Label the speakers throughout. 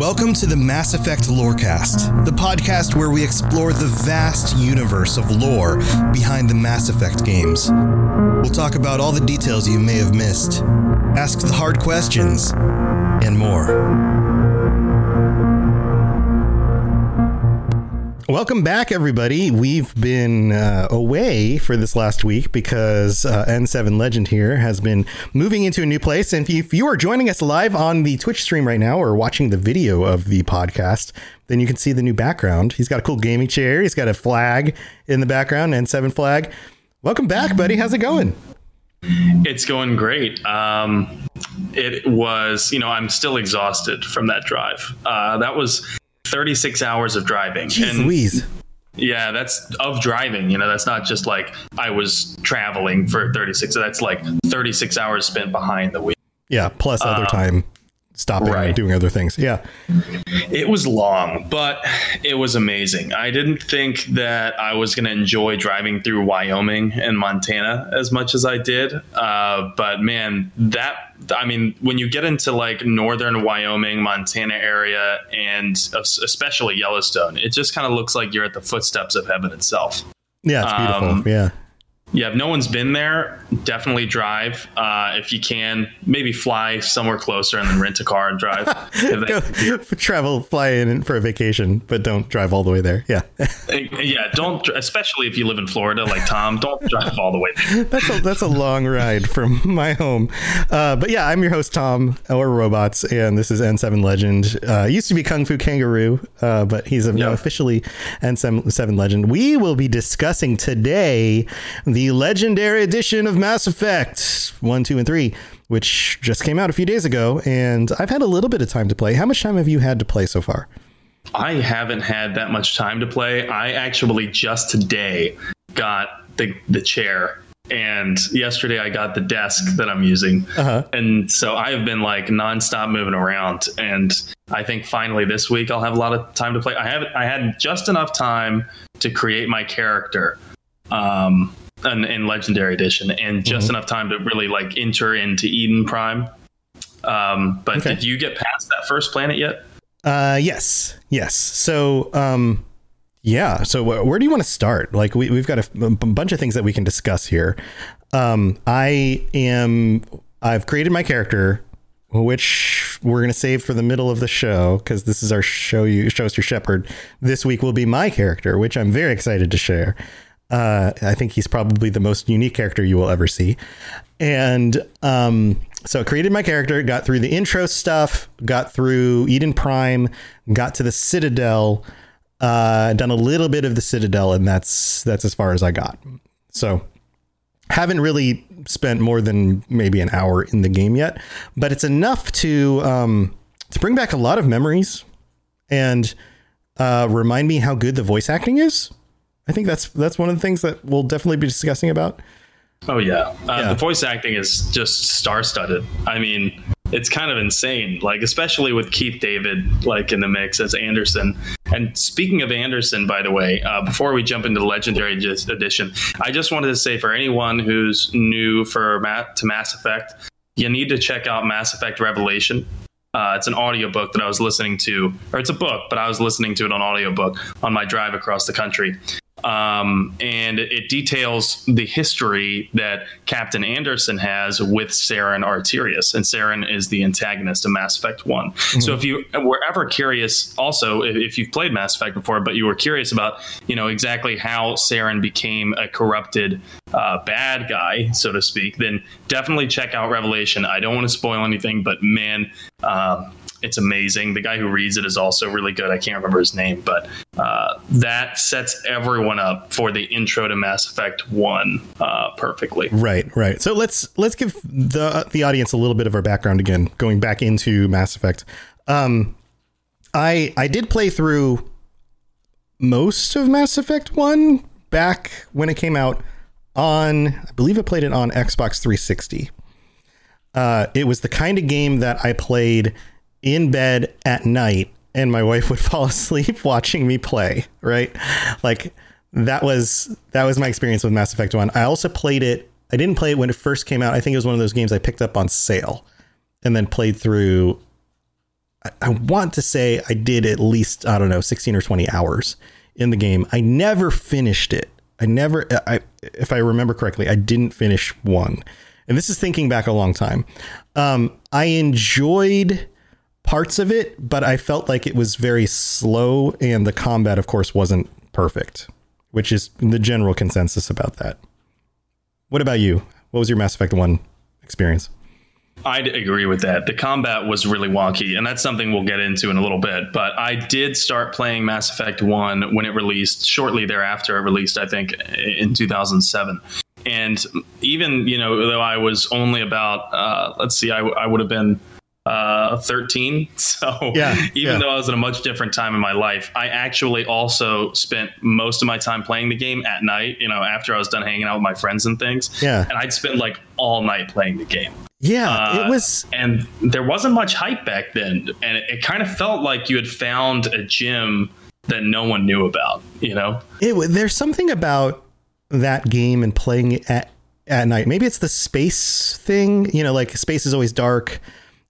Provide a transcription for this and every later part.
Speaker 1: Welcome to the Mass Effect Lorecast, the podcast where we explore the vast universe of lore behind the Mass Effect games. We'll talk about all the details you may have missed, ask the hard questions, and more. Welcome back, everybody. We've been uh, away for this last week because uh, N7 Legend here has been moving into a new place. And if you, if you are joining us live on the Twitch stream right now or watching the video of the podcast, then you can see the new background. He's got a cool gaming chair. He's got a flag in the background, N7 flag. Welcome back, buddy. How's it going?
Speaker 2: It's going great. Um, it was, you know, I'm still exhausted from that drive. Uh, that was 36 hours of driving.
Speaker 1: Jeez
Speaker 2: and
Speaker 1: Louise.
Speaker 2: yeah, that's of driving. You know, that's not just like I was traveling for 36. That's like 36 hours spent behind the wheel.
Speaker 1: Yeah, plus other uh, time stopping and doing other things. Yeah.
Speaker 2: It was long, but it was amazing. I didn't think that I was going to enjoy driving through Wyoming and Montana as much as I did. Uh, but man, that, I mean, when you get into like northern Wyoming, Montana area, and especially Yellowstone, it just kind of looks like you're at the footsteps of heaven itself.
Speaker 1: Yeah, it's beautiful.
Speaker 2: Um,
Speaker 1: yeah.
Speaker 2: Yeah, if no one's been there, definitely drive. Uh, if you can, maybe fly somewhere closer and then rent a car and drive.
Speaker 1: Go, travel, fly in for a vacation, but don't drive all the way there. Yeah.
Speaker 2: yeah, don't. Especially if you live in Florida, like Tom, don't drive all the way. There.
Speaker 1: that's a that's a long ride from my home. Uh, but yeah, I'm your host Tom or Robots, and this is N7 Legend. Uh, used to be Kung Fu Kangaroo, uh, but he's now officially N7 Legend. We will be discussing today the legendary edition of Mass Effect one, two, and three, which just came out a few days ago, and I've had a little bit of time to play. How much time have you had to play so far?
Speaker 2: I haven't had that much time to play. I actually just today got the the chair, and yesterday I got the desk that I'm using,
Speaker 1: Uh-huh.
Speaker 2: and so I have been like nonstop moving around. And I think finally this week I'll have a lot of time to play. I have I had just enough time to create my character. Um, in, in Legendary Edition, and just enough time to really like enter into Eden Prime. Um, but
Speaker 1: Okay.
Speaker 2: did you get past that first planet yet?
Speaker 1: Uh, yes, yes. So, um, yeah. So, wh- where do you want to start? Like, we, we've got a, f- a bunch of things that we can discuss here. Um, I am. I've created my character, which we're gonna save for the middle of the show because this is our show. You show us your Shepard. This week will be my character, which I'm very excited to share. Uh, I think he's probably the most unique character you will ever see. And um, so I created my character, got through the intro stuff, got through Eden Prime, got to the Citadel, uh, done a little bit of the Citadel, and that's that's as far as I got. So haven't really spent more than maybe an hour in the game yet, but it's enough to um, to bring back a lot of memories and uh, remind me how good the voice acting is. I think that's that's one of the things that we'll definitely be discussing about.
Speaker 2: Oh yeah. Uh,
Speaker 1: Yeah.
Speaker 2: the voice acting is just star-studded. I mean, it's kind of insane. Like especially with Keith David like in the mix as Anderson. And speaking of Anderson, by the way, uh, before we jump into the Legendary Edition, I just wanted to say for anyone who's new for Ma- to Mass Effect, you need to check out Mass Effect Revelation. Uh, it's an audiobook that I was listening to, or it's a book, but I was listening to it on audiobook on my drive across the country. Um, and it details the history that Captain Anderson has with Saren Arterius. And Saren is the antagonist of Mass Effect one mm-hmm. So if you were ever curious, also, if you've played Mass Effect before, but you were curious about, you know, exactly how Saren became a corrupted uh, bad guy, so to speak, then definitely check out Revelation. I don't want to spoil anything, but man, uh, it's amazing. The guy who reads it is also really good. I can't remember his name, but uh, that sets everyone up for the intro to Mass Effect One uh, perfectly.
Speaker 1: Right, right. So let's let's give the the audience a little bit of our background again, going back into Mass Effect. Um, I I did play through most of Mass Effect One back when it came out on. I believe I played it on Xbox 360. Uh, it was the kind of game that I played in bed at night and my wife would fall asleep watching me play, right? Like that was that was my experience with Mass Effect 1. I also played it I didn't play it when it first came out. I think it was one of those games I picked up on sale and then played through I, I want to say I did at least I don't know 16 or 20 hours in the game. I never finished it. I never I if I remember correctly, I didn't finish one. And this is thinking back a long time. Um, I enjoyed parts of it, but I felt like it was very slow, and the combat, of course, wasn't perfect, which is the general consensus about that. What about you? What was your Mass Effect 1 experience?
Speaker 2: I'd agree with that. The combat was really wonky, and that's something we'll get into in a little bit. But I did start playing Mass Effect 1 when it released, shortly thereafter, it released, I think, in 2007. And even, you know, though I was only about, uh, let's see, I, I would have been uh, 13. So yeah, even yeah. though I was in a much different time in my life, I actually also spent most of my time playing the game at night, you know, after I was done hanging out with my friends and things.
Speaker 1: Yeah.
Speaker 2: And I'd spend like all night playing the game.
Speaker 1: Yeah, uh, it was.
Speaker 2: And there wasn't much hype back then. And it, it kind of felt like you had found a gym that no one knew about, you know?
Speaker 1: It, there's something about that game and playing it at, at night. Maybe it's the space thing, you know, like space is always dark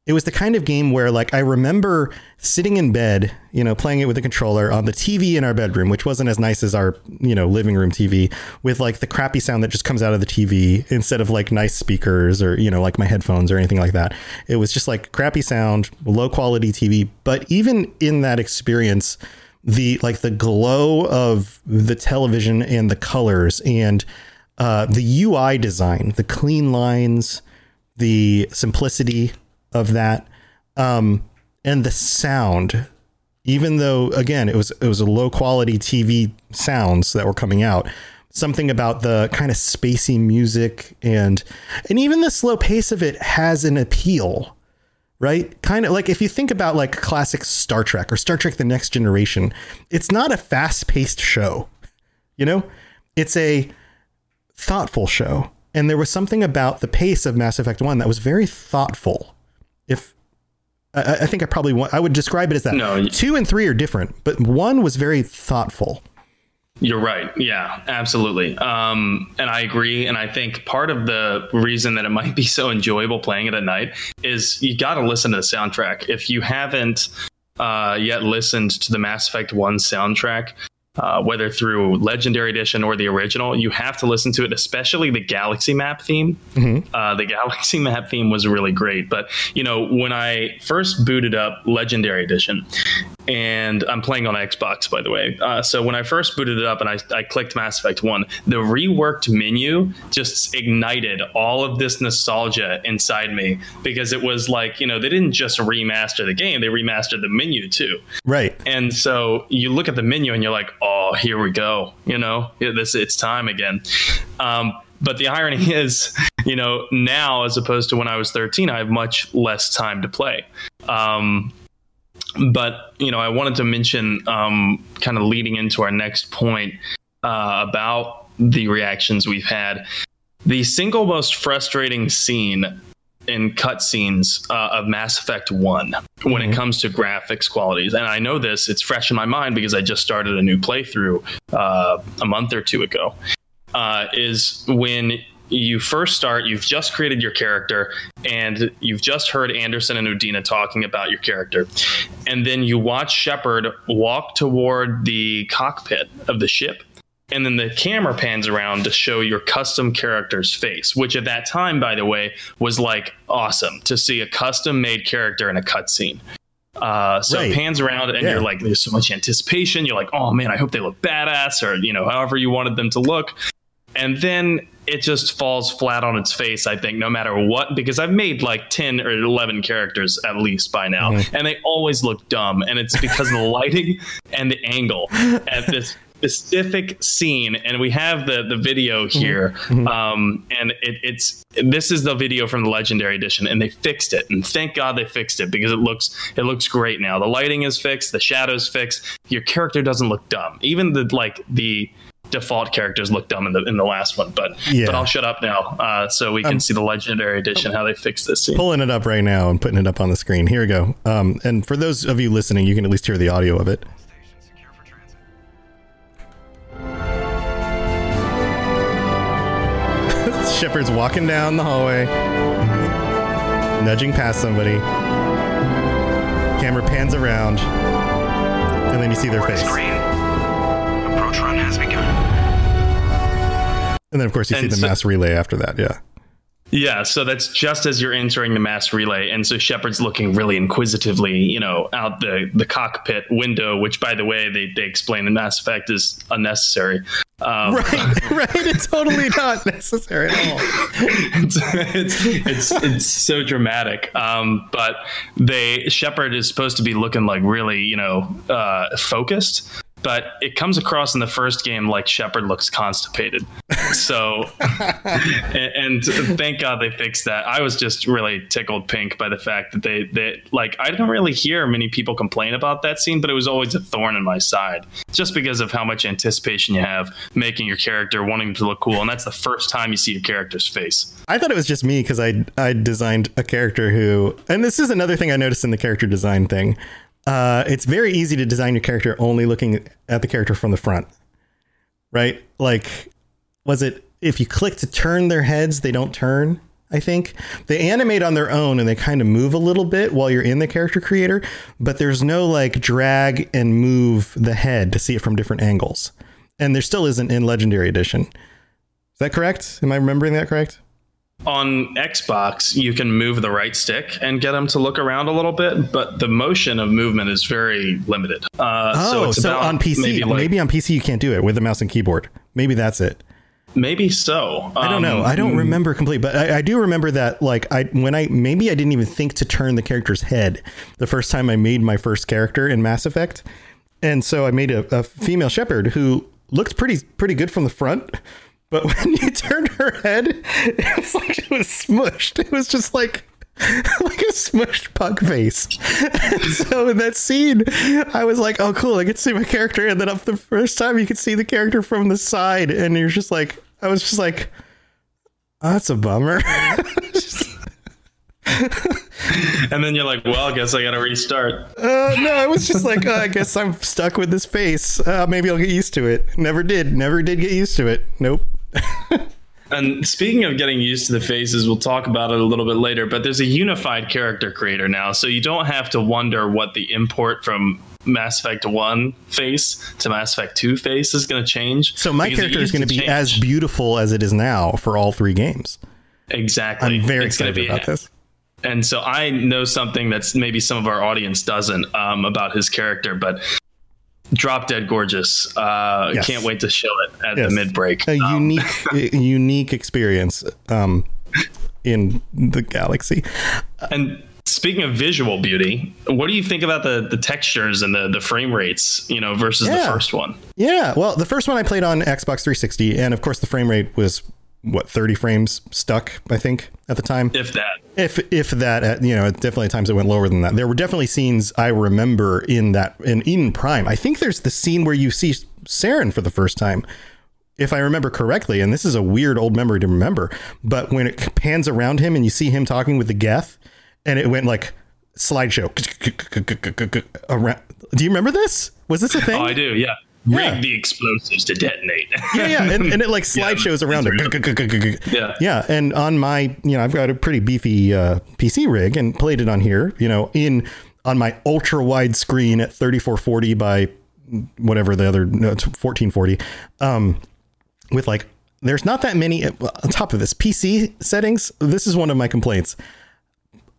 Speaker 1: it was the kind of game where like I remember sitting in bed, you know, playing it with a controller on the TV in our bedroom, which wasn't as nice as our, you know, living room TV with like the crappy sound that just comes out of the TV instead of like nice speakers or, you know, like my headphones or anything like that. It was just like crappy sound, low quality TV, but even in that experience, the like the glow of the television and the colors and uh, the UI design, the clean lines, the simplicity of that. Um, and the sound, even though again it was it was a low quality TV sounds that were coming out, something about the kind of spacey music and and even the slow pace of it has an appeal right? Kind of like if you think about like classic star trek or star trek the next generation it's not a fast-paced show you know? It's a thoughtful show. And there was something about the pace of mass effect 1 that was very thoughtful if I, I think I probably want, I would describe it as that. No, two and three are different, but one was very thoughtful.
Speaker 2: You're right. Yeah, absolutely. Um, and I agree. And I think part of the reason that it might be so enjoyable playing it at night is you got to listen to the soundtrack. If you haven't uh, yet listened to the Mass Effect 1 soundtrack, uh, whether through Legendary Edition or the original, you have to listen to it, especially the Galaxy Map theme. Mm-hmm. Uh, the Galaxy Map theme was really great. But, you know, when I first booted up Legendary Edition, and I'm playing on Xbox, by the way. Uh, so when I first booted it up and I, I clicked Mass Effect 1, the reworked menu just ignited all of this nostalgia inside me because it was like, you know, they didn't just remaster the game, they remastered the menu too.
Speaker 1: Right.
Speaker 2: And so you look at the menu and you're like, oh, here we go. You know, this it's time again. Um, but the irony is, you know, now as opposed to when I was 13, I have much less time to play. Um, but you know, I wanted to mention, um, kind of leading into our next point uh, about the reactions we've had. The single most frustrating scene in cutscenes uh, of Mass Effect One mm-hmm. when it mm-hmm. comes to graphics qualities, and I know this; it's fresh in my mind because I just started a new playthrough uh, a month or two ago. Uh, is when you first start, you've just created your character, and you've just heard Anderson and Udina talking about your character. And then you watch Shepard walk toward the cockpit of the ship, and then the camera pans around to show your custom character's face, which at that time, by the way, was like awesome to see a custom made character in a cutscene. Uh, so
Speaker 1: Right.
Speaker 2: it pans around and
Speaker 1: Yeah.
Speaker 2: you're like, there's so much anticipation. You're like, oh man, I hope they look badass or, you know, however you wanted them to look. And then it just falls flat on its face, I think, no matter what, because I've made like 10 or 11 characters at least by now,
Speaker 1: Mm-hmm.
Speaker 2: and they always look dumb. And it's because of the lighting and the angle at this specific scene. And we have the, the video
Speaker 1: Mm-hmm.
Speaker 2: here. Um, and it, it's this is the video from the Legendary Edition, and they fixed it. And thank God they fixed it because it looks it looks great now. The lighting is fixed, the shadows fixed. Your character doesn't look dumb. Even the like the default characters look dumb in the in the last one. But
Speaker 1: Yeah.
Speaker 2: but I'll shut up now, uh, so we can see the Legendary Edition how they fixed this scene.
Speaker 1: Pulling it up right now and putting it up on the screen. Here we go. Um, and for those of you listening, you can at least hear the audio of it. Shepard's walking down the hallway, nudging past somebody. Camera pans around, and then you see their face.
Speaker 3: Screen. Approach run has begun.
Speaker 1: And then, of course, you see
Speaker 2: And
Speaker 1: the mass relay after that. Yeah.
Speaker 2: Yeah, so that's just as you're entering the mass relay, and so Shepard's looking really inquisitively, you know, out the the cockpit window. Which, by the way, they they explain in Mass Effect is unnecessary. Um,
Speaker 1: Right, right. It's totally not necessary at all.
Speaker 2: it's, it's it's it's so dramatic. Um, but they Shepard is supposed to be looking like really, you know, uh, focused. But it comes across in the first game like Shepard looks constipated. So, and, and thank God they fixed that. I was just really tickled pink by the fact that they they like I didn't really hear many people complain about that scene, but it was always a thorn in my side just because of how much anticipation you have making your character wanting to look cool, and that's the first time you see your character's face.
Speaker 1: I thought it was just me because I I designed a character who, and this is another thing I noticed in the character design thing. Uh, it's very easy to design your character only looking at the character from the front, right? Like, was it if you click to turn their heads, they don't turn? I think they animate on their own and they kind of move a little bit while you're in the character creator, but there's no like drag and move the head to see it from different angles. And there still isn't in Legendary Edition. Is that correct? Am I remembering that correct?
Speaker 2: On Xbox, you can move the right stick and get them to look around a little bit, but the motion of movement is very limited. Uh,
Speaker 1: Oh,
Speaker 2: so
Speaker 1: so,
Speaker 2: about
Speaker 1: on PC,
Speaker 2: maybe,
Speaker 1: maybe, on PC you can't do it with the mouse and keyboard. Maybe that's it.
Speaker 2: maybe so.
Speaker 1: I don't know.
Speaker 2: Um,
Speaker 1: I don't remember complete, but I, I do remember that like I when I maybe I didn't even think to turn the character's head the first time I made my first character in Mass Effect, and so I made a, a female Shepard who looked pretty pretty good from the front. But when you turned her head, it was like she was smushed. It was just like like a smushed pug face. And so in that scene, I was like, "Oh, cool! I get to see my character." And then up the first time, you could see the character from the side, and you're just like, I was just like, oh, "That's a bummer."
Speaker 2: And then you're like, well, I guess I got to restart.
Speaker 1: uh, no, I was just like, oh, "I guess I'm stuck with this face. Uh, maybe I'll get used to it." Never did. Never did get used to it. Nope.
Speaker 2: And speaking of getting used to the faces, we'll talk about it a little bit later, but there's a unified character creator now, so you don't have to wonder what the import from Mass Effect 1 face to Mass Effect 2 face is going to change.
Speaker 1: So my character is going to be
Speaker 2: change.
Speaker 1: as beautiful as it is now for all three games.
Speaker 2: Exactly.
Speaker 1: I'm very
Speaker 2: It's
Speaker 1: excited about this.
Speaker 2: And so I know something that's maybe some of our audience doesn't um, about his character, but drop dead gorgeous. Uh,
Speaker 1: Yes.
Speaker 2: Can't wait to show it at
Speaker 1: Yes.
Speaker 2: the mid break.
Speaker 1: A unique, unique experience um, in the galaxy.
Speaker 2: And speaking of visual beauty, what do you think about the the textures and the the frame rates, you know, versus the first one?
Speaker 1: Yeah, well, the first one I played on Xbox 360, and of course the frame rate was what 30 frames stuck, I think, at the time.
Speaker 2: If that.
Speaker 1: If if that, you know, definitely times it went lower than that. There were definitely scenes I remember in that in Eden Prime. I think there's the scene where you see Saren for the first time. If I remember correctly, and this is a weird old memory to remember, but when it pans around him and you see him talking with the Geth, and it went like slideshow around. Do you remember this? Was this a thing?
Speaker 2: Oh, I do. Yeah.
Speaker 1: Yeah.
Speaker 2: Rig the explosives to detonate.
Speaker 1: yeah, yeah, and, and it like slideshows around it.
Speaker 2: Yeah.
Speaker 1: yeah. And on my, you know, I've got a pretty beefy uh, PC rig and played it on here. You know, in on my ultra wide screen at 3440 by whatever the other no, it's 1440 um with like there's not that many on top of this PC settings this is one of my complaints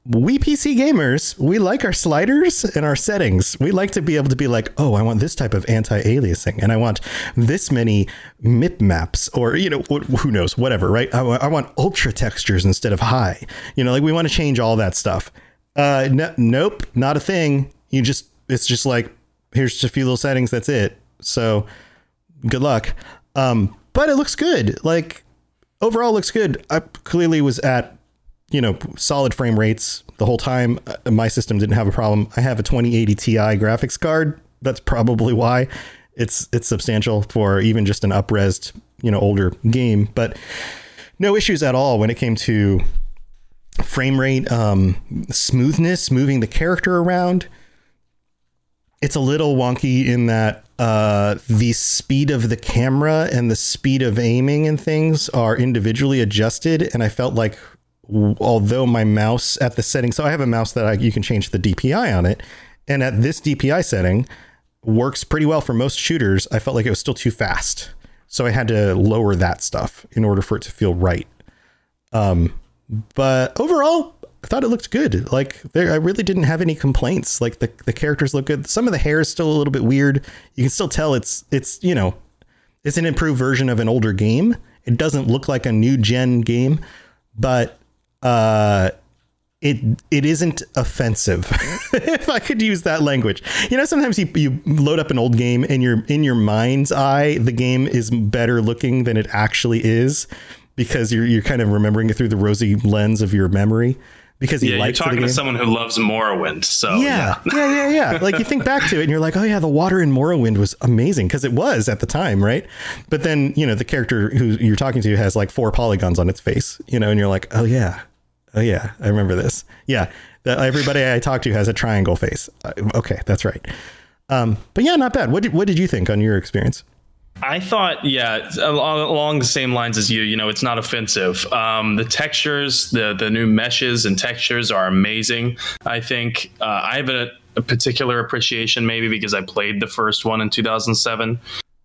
Speaker 1: we PC gamers, we like our sliders and our settings. We like to be able to be like, oh, I want this type of anti-aliasing, and I want this many MIP maps, or you know, who knows, whatever, right? I, I want ultra textures instead of high. You know, like we want to change all that stuff. Uh, nope, not a thing. You just, it's just like, here's just a few little settings. That's it. So, good luck. Um, but it looks good. Like overall, looks good. I clearly was at you know, solid frame rates the whole time. Uh, my system didn't have a problem. I have a 2080 Ti graphics card. That's probably why it's it's substantial for even just an upresed, you know, older game, but no issues at all when it came to frame rate, um, smoothness, moving the character around. It's a little wonky in that uh, the speed of the camera and the speed of aiming and things are individually adjusted, and I felt like although my mouse at the setting, so I have a mouse that I, you can change the DPI on it, and at this DPI setting works pretty well for most shooters. I felt like it was still too fast, so I had to lower that stuff in order for it to feel right. Um, but overall, I thought it looked good. Like there, I really didn't have any complaints. Like the the characters look good. Some of the hair is still a little bit weird. You can still tell it's it's you know, it's an improved version of an older game. It doesn't look like a new gen game, but uh, it it isn't offensive if i could use that language. You know sometimes you, you load up an old game and you're in your mind's eye the game is better looking than it actually is because you're you're kind of remembering it through the rosy lens of your memory because
Speaker 2: yeah, you're talking to someone who loves Morrowind. So
Speaker 1: yeah, yeah, yeah, yeah. yeah. like you think back to it and you're like, oh yeah, the water in Morrowind was amazing because it was at the time, right? But then you know the character who you're talking to has like four polygons on its face, you know, and you're like, oh yeah, Oh yeah, I remember this. Yeah, the, everybody I talk to has a triangle face. Uh, okay, that's right. Um, but yeah, not bad. What did what did you think on your experience?
Speaker 2: I thought, yeah, along the same lines as you. You know, it's not offensive. Um, the textures, the the new meshes and textures are amazing. I think uh, I have a, a, particular appreciation, maybe because I played the first one in 2007.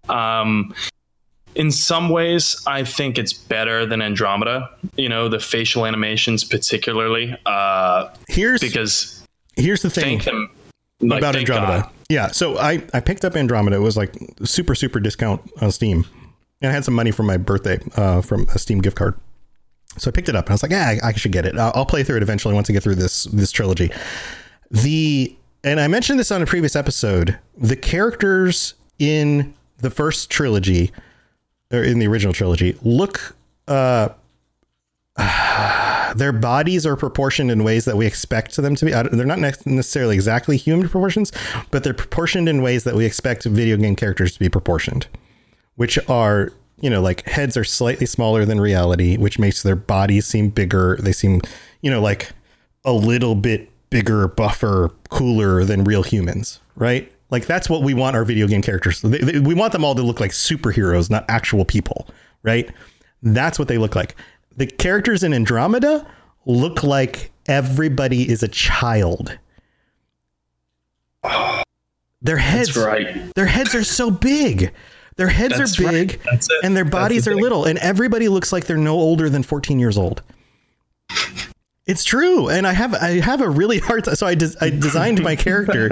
Speaker 2: Um, in some ways, I think it's better than Andromeda. You know, the facial animations, particularly. Uh,
Speaker 1: here's
Speaker 2: because
Speaker 1: here's the thing like, about Andromeda. God. Yeah, so I I picked up Andromeda. It was like super super discount on Steam, and I had some money from my birthday uh, from a Steam gift card. So I picked it up and I was like, yeah, I, I should get it. I'll, I'll play through it eventually once I get through this this trilogy. The and I mentioned this on a previous episode. The characters in the first trilogy or in the original trilogy look uh their bodies are proportioned in ways that we expect them to be. They're not necessarily exactly human proportions, but they're proportioned in ways that we expect video game characters to be proportioned, which are, you know, like heads are slightly smaller than reality, which makes their bodies seem bigger. They seem, you know, like a little bit bigger, buffer, cooler than real humans, right? Like that's what we want our video game characters. They, they, we want them all to look like superheroes, not actual people, right? That's what they look like. The characters in Andromeda look like everybody is a child. Their heads, right. their heads are so big. Their heads That's are big, right. and their bodies the are little, and everybody looks like they're no older than 14 years old. It's true, and I have I have a really hard time. So I des- I designed my character,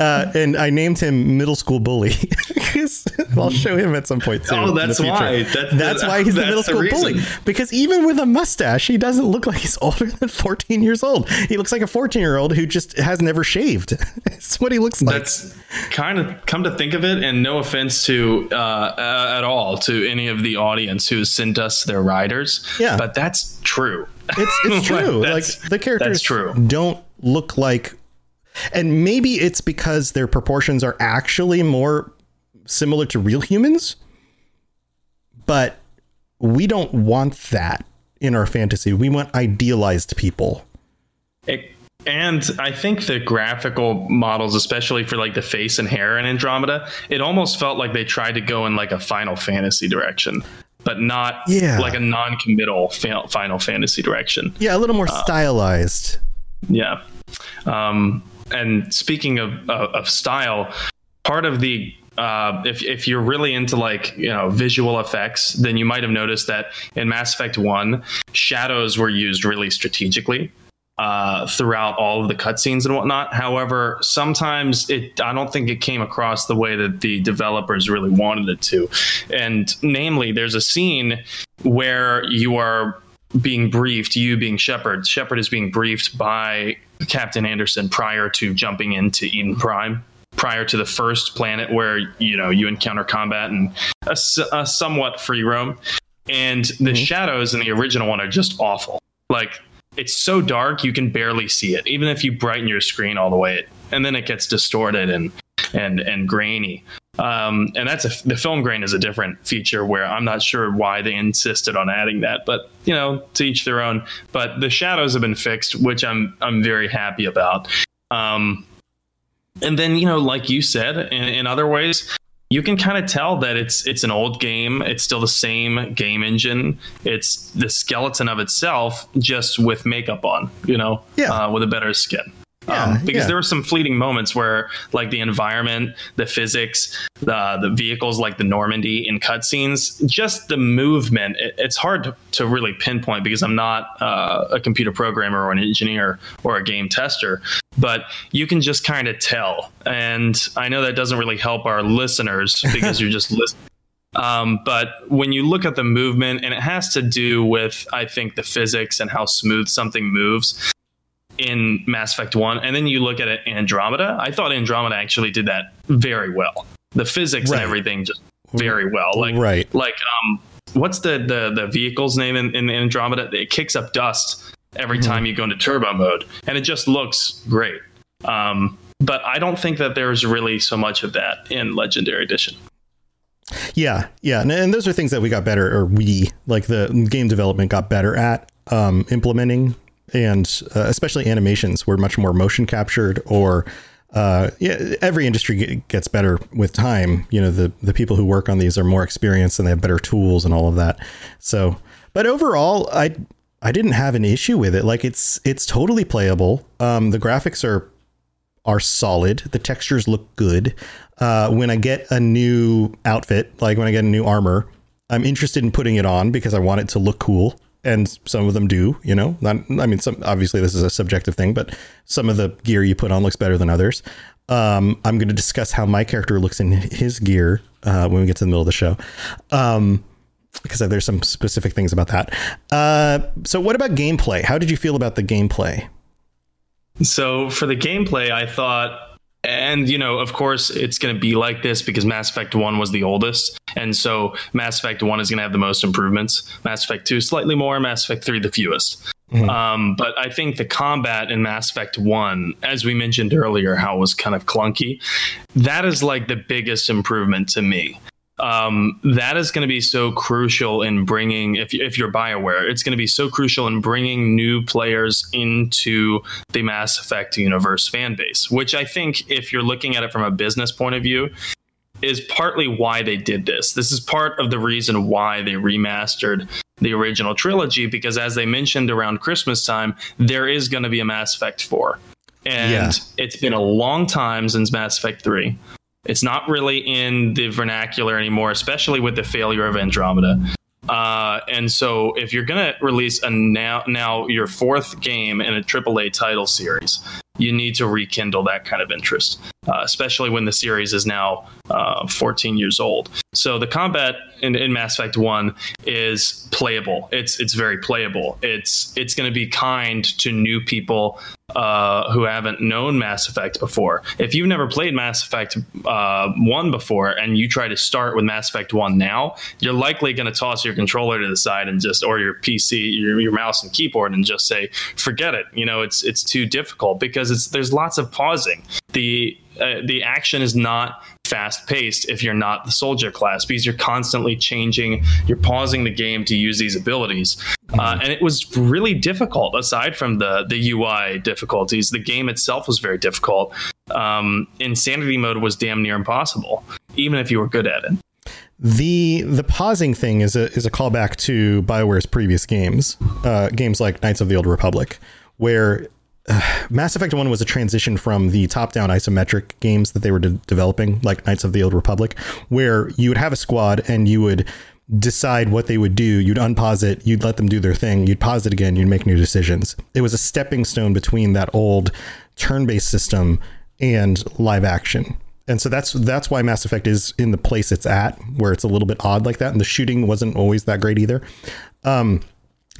Speaker 1: uh, and I named him Middle School Bully. I'll show him at some point too.
Speaker 2: Oh, that's why.
Speaker 1: That's, that's why he's the Middle School the Bully. Because even with a mustache, he doesn't look like he's older than 14 years old. He looks like a 14 year old who just has never shaved. That's what he looks like.
Speaker 2: That's kind of come to think of it, and no offense to uh, uh, at all to any of the audience who sent us their riders.
Speaker 1: Yeah,
Speaker 2: but that's true.
Speaker 1: It's it's true. like the characters true. don't look like and maybe it's because their proportions are actually more similar to real humans. But we don't want that in our fantasy. We want idealized people.
Speaker 2: It, and I think the graphical models, especially for like the face and hair in Andromeda, it almost felt like they tried to go in like a Final Fantasy direction but not yeah. like a non-committal fa- Final Fantasy direction.
Speaker 1: Yeah, a little more uh, stylized.
Speaker 2: Yeah. Um, and speaking of, of style, part of the uh, if if you're really into like you know visual effects, then you might have noticed that in Mass Effect One, shadows were used really strategically uh, throughout all of the cutscenes and whatnot. However, sometimes it I don't think it came across the way that the developers really wanted it to, and namely, there's a scene where you are being briefed, you being Shepard. Shepard is being briefed by Captain Anderson prior to jumping into Eden Prime prior to the first planet where you know you encounter combat and a, a somewhat free roam and the mm-hmm. shadows in the original one are just awful like it's so dark you can barely see it even if you brighten your screen all the way and then it gets distorted and and and grainy um, and that's a, the film grain is a different feature where I'm not sure why they insisted on adding that, but you know, to each their own. But the shadows have been fixed, which I'm I'm very happy about. Um, and then you know like you said in, in other ways you can kind of tell that it's it's an old game. It's still the same game engine. It's the skeleton of itself just with makeup on you know
Speaker 1: yeah.
Speaker 2: Uh, with a better skin yeah, um, because yeah. there were some fleeting moments where like the environment the physics the the vehicles like the normandy in cutscenes just the movement it, it's hard to, to, really pinpoint because i'm not uh, a computer programmer or an engineer or a game tester but you can just kind of tell and i know that doesn't really help our listeners because you're just listening um, but when you look at the movement, and it has to do with, I think, the physics and how smooth something moves in Mass Effect 1, and then you look at it Andromeda, I thought Andromeda actually did that very well. The physics right. and everything just very well. Like
Speaker 1: right.
Speaker 2: like um what's the the the vehicle's name in, in Andromeda? It kicks up dust every mm-hmm. time you go into turbo mode. And it just looks great. Um but I don't think that there's really so much of that in Legendary Edition.
Speaker 1: Yeah, yeah, and, and, those are things that we got better, or we like the game development got better at um, implementing and uh, especially animations were much more motion captured or uh, yeah, every industry gets better with time. You know, the the people who work on these are more experienced and they have better tools and all of that. So, but overall, I I didn't have an issue with it. Like it's it's totally playable. Um, the graphics are are solid. The textures look good. Uh, when I get a new outfit, like when I get a new armor, I'm interested in putting it on because I want it to look cool and some of them do, you know. Not, I mean, some obviously this is a subjective thing, but some of the gear you put on looks better than others. Um, I'm going to discuss how my character looks in his gear uh, when we get to the middle of the show, um, because there's some specific things about that. Uh, so, what about gameplay? How did you feel about the gameplay?
Speaker 2: So, for the gameplay, I thought and you know of course it's going to be like this because mass effect 1 was the oldest. And so mass effect 1 is going to have the most improvements. Mass effect 2 slightly more. Mass effect 3 the fewest. Mm-hmm. um, but i think the combat in mass effect 1 as we mentioned earlier how it was kind of clunky that is like the biggest improvement to me um, that is going to be so crucial in bringing if, if you're bioware it's going to be so crucial in bringing new players into the mass effect universe fan base which i think if you're looking at it from a business point of view is partly why they did this. This is part of the reason why they remastered the original trilogy because as they mentioned around christmas time there is going to be a mass effect 4 and yeah. it's been a long time since mass effect 3 it's not really in the vernacular anymore, especially with the failure of Andromeda. Uh, and so, if you're going to release a now now your fourth game in a AAA title series, you need to rekindle that kind of interest, uh, especially when the series is now uh, 14 years old. So the combat in, in, Mass Effect One is playable. It's it's very playable. It's it's going to be kind to new people uh, who haven't known Mass Effect before. If you've never played Mass Effect uh, 1 before and you try to start with Mass Effect 1 now, you're likely going to toss your controller to the side and just, or your PC, your, your mouse and keyboard, and just say, forget it. You know, it's, it's too difficult because it's, there's lots of pausing. The, uh, the action is not fast paced if you're not the soldier class because you're constantly changing you're pausing the game to use these abilities uh, mm-hmm. and it was really difficult aside from the the ui difficulties the game itself was very difficult um, insanity mode was damn near impossible even if you were good at it
Speaker 1: the the pausing thing is a is a callback to Bioware's previous games, uh, games like Knights of the Old Republic, where Mass Effect 1 was a transition from the top down isometric games that they were de- developing, like Knights of the Old Republic, where you would have a squad and you would decide what they would do. You'd unpause it, you'd let them do their thing, you'd pause it again, you'd make new decisions. It was a stepping stone between that old turn based system and live action. And so that's that's why Mass Effect is in the place it's at, where it's a little bit odd like that, and the shooting wasn't always that great either. Um,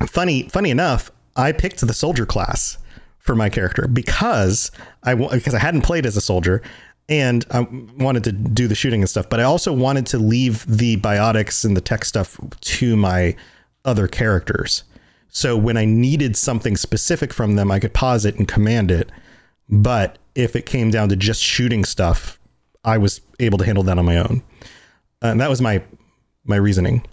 Speaker 1: funny, funny enough, I picked the soldier class for my character because I because I hadn't played as a soldier and I wanted to do the shooting and stuff, but I also wanted to leave the biotics and the tech stuff to my other characters. So when I needed something specific from them, I could pause it and command it. But if it came down to just shooting stuff, I was able to handle that on my own. And that was my my reasoning.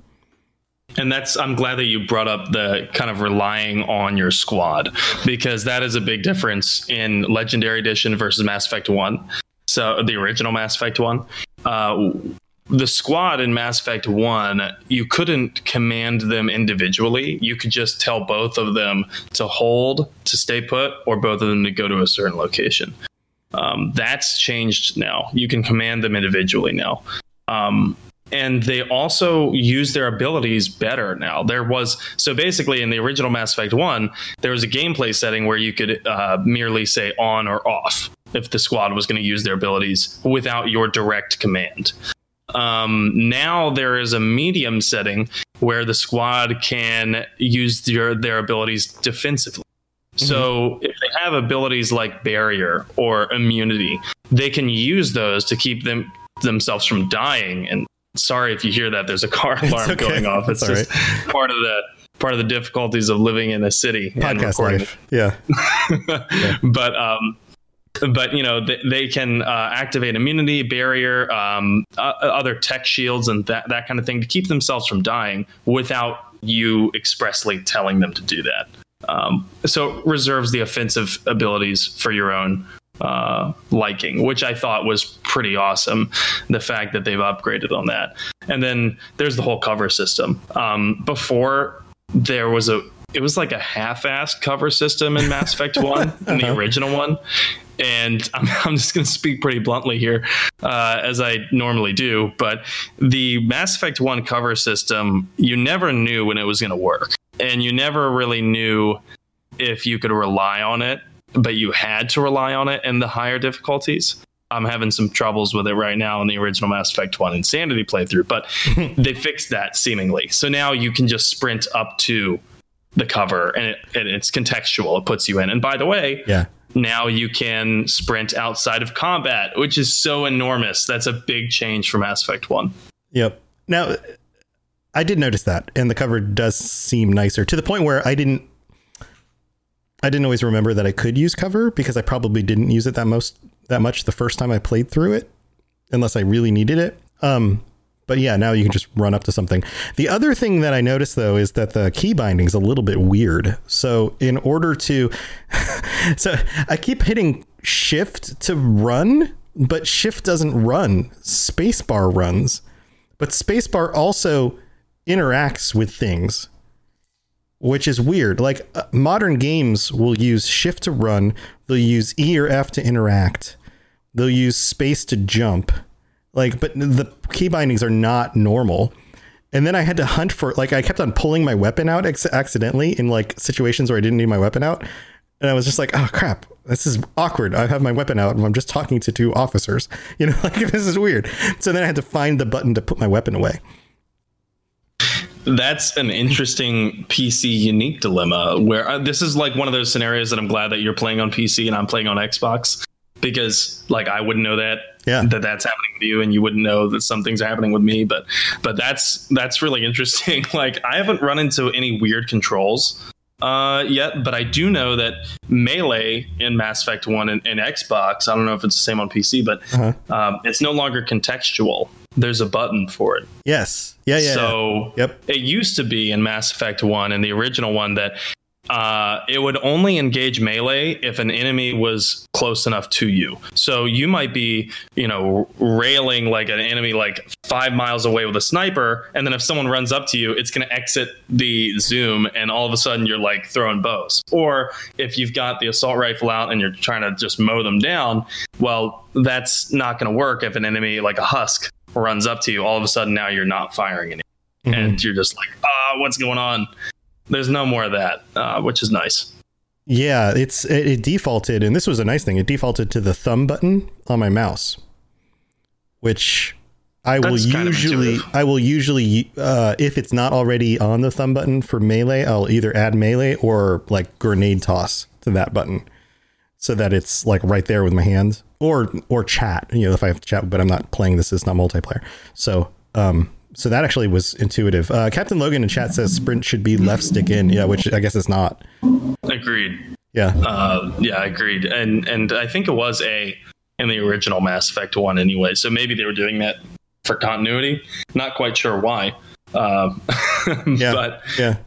Speaker 2: And that's I'm glad that you brought up the kind of relying on your squad because that is a big difference in Legendary Edition versus Mass Effect 1. So the original Mass Effect 1. Uh, the squad in Mass Effect 1, you couldn't command them individually. You could just tell both of them to hold, to stay put, or both of them to go to a certain location. Um, that's changed now. You can command them individually now. Um, and they also use their abilities better now. There was so basically in the original Mass Effect One, there was a gameplay setting where you could uh, merely say on or off if the squad was going to use their abilities without your direct command. Um, now there is a medium setting where the squad can use their their abilities defensively. Mm-hmm. So if they have abilities like barrier or immunity, they can use those to keep them themselves from dying and sorry if you hear that. There's a car alarm okay. going off. It's That's just right. part of the part of the difficulties of living in a city
Speaker 1: podcast life. Yeah.
Speaker 2: yeah. But um, but you know they, they can uh, activate immunity barrier um, uh, other tech shields and that, that kind of thing to keep themselves from dying without you expressly telling them to do that um, so reserves the offensive abilities for your own uh, liking, which I thought was pretty awesome. The fact that they've upgraded on that, and then there's the whole cover system. Um, before there was a, it was like a half-assed cover system in Mass Effect One, in the uh-huh. original one. And I'm, I'm just going to speak pretty bluntly here, uh, as I normally do. But the Mass Effect 1 cover system, you never knew when it was going to work. And you never really knew if you could rely on it but you had to rely on it in the higher difficulties. I'm having some troubles with it right now in the original Mass Effect 1 Insanity playthrough, but they fixed that seemingly. So now you can just sprint up to the cover and, it, and it's contextual. It puts you in. And by the way,
Speaker 1: yeah.
Speaker 2: now you can sprint outside of combat, which is so enormous. That's a big change from Mass Effect 1.
Speaker 1: Yep. Now, I did notice that, and the cover does seem nicer to the point where I didn't I didn't always remember that I could use cover because I probably didn't use it that most that much the first time I played through it, unless I really needed it. Um, but yeah, now you can just run up to something. The other thing that I noticed though is that the key binding is a little bit weird. So in order to, so I keep hitting shift to run, but shift doesn't run. Spacebar runs, but spacebar also interacts with things which is weird. Like uh, modern games will use shift to run, they'll use E or F to interact, they'll use space to jump. Like, but the key bindings are not normal. And then I had to hunt for like I kept on pulling my weapon out ex- accidentally in like situations where I didn't need my weapon out, and I was just like, oh crap, this is awkward. I have my weapon out and I'm just talking to two officers. You know, like this is weird. So then I had to find the button to put my weapon away
Speaker 2: that's an interesting PC unique dilemma where uh, this is like one of those scenarios that I'm glad that you're playing on PC and I'm playing on Xbox because like I wouldn't know that
Speaker 1: yeah.
Speaker 2: that that's happening with you and you wouldn't know that something's happening with me but but that's that's really interesting like I haven't run into any weird controls uh, yet, but I do know that melee in Mass Effect One and, and Xbox. I don't know if it's the same on PC, but uh-huh. um, it's no longer contextual there's a button for it.
Speaker 1: Yes. Yeah, yeah.
Speaker 2: So
Speaker 1: yeah. yep.
Speaker 2: it used to be in Mass Effect 1 and the original one that uh, it would only engage melee if an enemy was close enough to you. So you might be, you know, railing like an enemy like five miles away with a sniper, and then if someone runs up to you, it's going to exit the zoom, and all of a sudden you're like throwing bows. Or if you've got the assault rifle out and you're trying to just mow them down, well, that's not going to work if an enemy like a husk runs up to you. All of a sudden now you're not firing anymore.
Speaker 1: Mm-hmm.
Speaker 2: And you're just like, ah, what's going on? There's no more of that, uh, which is nice.
Speaker 1: Yeah, it's it, it defaulted, and this was a nice thing. It defaulted to the thumb button on my mouse, which I will
Speaker 2: That's of
Speaker 1: usually. I will usually uh, if it's not already on the thumb button for melee, I'll either add melee or like grenade toss to that button, so that it's like right there with my hands, or or chat. You know, if I have to chat, but I'm not playing this, it's not multiplayer. So um, so that actually was intuitive. Uh, Captain Logan in chat says sprint should be left stick in. Yeah, which I guess it's not.
Speaker 2: Agreed.
Speaker 1: Yeah.
Speaker 2: Uh, yeah, agreed. And and I think it was a in the original Mass Effect one anyway. So maybe they were doing that for continuity. Not quite sure why. Um,
Speaker 1: Yeah.
Speaker 2: but
Speaker 1: yeah.